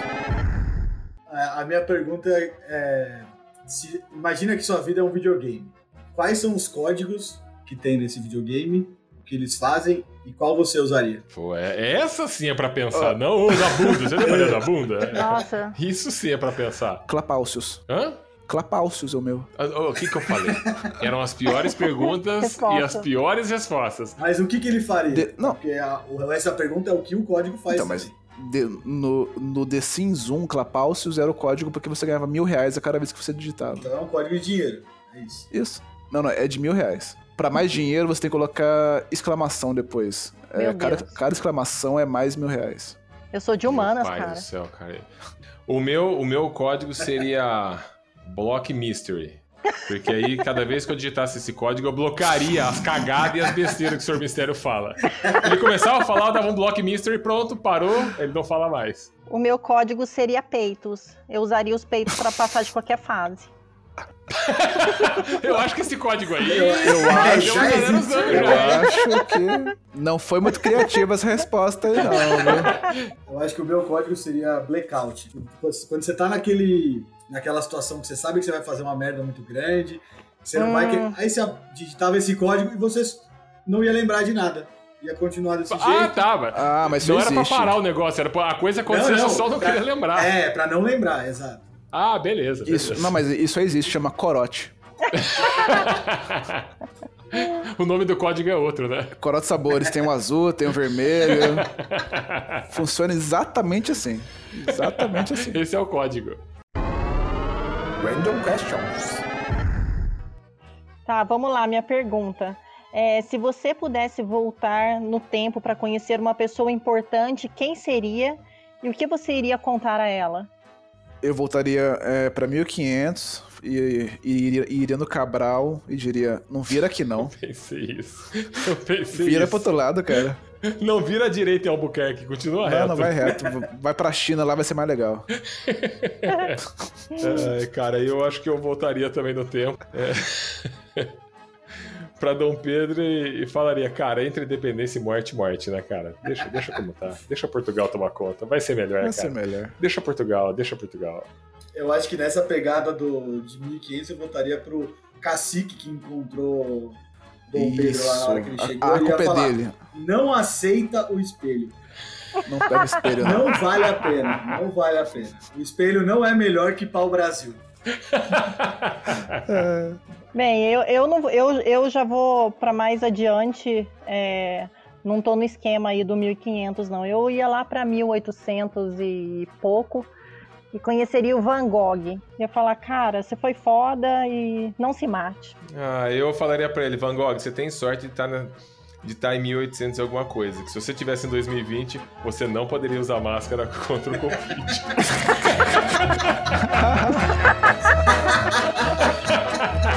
A a minha pergunta é: é, se- imagina que sua vida é um videogame. Quais são os códigos que tem nesse videogame, que eles fazem e qual você usaria? Pô, é, essa sim é pra pensar. Não, ô, na bunda. Você levaria na bunda? Nossa. Isso sim é pra pensar. Clapáucios. Hã? Clapáucios é o meu. Ah, O que que eu falei? Eram as piores perguntas Resposta. e as piores respostas. Mas o que, que ele faria? De- não. Porque a, essa pergunta é o que o código faz. Então, mas de- no, no The Sims 1, Clapáucios era o código porque você ganhava mil reais a cada vez que você digitava. Então é um código de dinheiro. É isso. Isso. Não, não, é de mil reais. Pra mais dinheiro, você tem que colocar exclamação depois. É, cada, cada exclamação é mais mil reais. Eu sou de humanas, Meu pai cara. do céu, cara. O meu, o meu código seria Block Mystery. Porque aí, cada vez que eu digitasse esse código, eu bloquearia as cagadas e as besteiras que o Sr. Mistério fala. Ele começava a falar, eu dava um Block Mystery, pronto, parou, ele não fala mais. O meu código seria peitos. Eu usaria os peitos pra passar de qualquer fase. Eu acho que esse código aí. Eu- eu acho- existe. Eu acho que não foi muito criativa essa resposta aí, não, viu? Eu acho que o meu código seria blackout. Quando você tá naquele, naquela situação que você sabe que você vai fazer uma merda muito grande, você não vai. Hum. querer- Aí você digitava esse código e você não ia lembrar de nada. Ia continuar desse Ah, jeito. tá, mas Ah, mas não era pra existe. parar o negócio, era pra a coisa acontecer, Não, não, você só não pra- queria lembrar. É, pra não lembrar, exato. Ah, beleza. Isso, beleza. não, mas isso aí existe, chama corote. o nome do código é outro, né? Corote sabores, tem um azul, tem um vermelho. Funciona exatamente assim. Exatamente assim. Esse é o código. Random questions. Tá, vamos lá, minha pergunta. É, se você pudesse voltar no tempo pra conhecer uma pessoa importante, quem seria e o que você iria contar a ela? Eu voltaria é, pra 1500 e, e iria, iria no Cabral e diria: não vira aqui não. Pensei isso. Eu pensei Vira isso. pro outro lado, cara. Não vira à direita em Albuquerque, continua Não, reto. não vai reto. Vai pra China, lá vai ser mais legal. Ai, cara, eu acho que eu voltaria também no tempo. É. pra Dom Pedro e, e falaria, cara, entre independência e morte, morte, né, cara? Deixa, deixa como tá. Deixa Portugal tomar conta. Vai ser melhor, Vai cara. ser melhor. Deixa Portugal, deixa Portugal. Eu acho que nessa pegada do, de 1500 eu voltaria pro cacique que encontrou Dom Pedro lá na hora que ele A- chegou. A, ia culpa é falar, dele. Não aceita o espelho. Não pega o espelho, não. Não vale a pena. Não vale a pena. O espelho não é melhor que pau Brasil. Bem, eu, eu, não, eu, eu já vou pra mais adiante. é, não tô no esquema aí do 1500, não. Eu ia lá pra 1800 e pouco e conheceria o Van Gogh. Ia falar, cara, você foi foda e não se mate. Ah, eu falaria pra ele, Van Gogh, você tem sorte de estar de estar em 1800 e alguma coisa. Que se você tivesse em 2020, você não poderia usar máscara contra o Covid.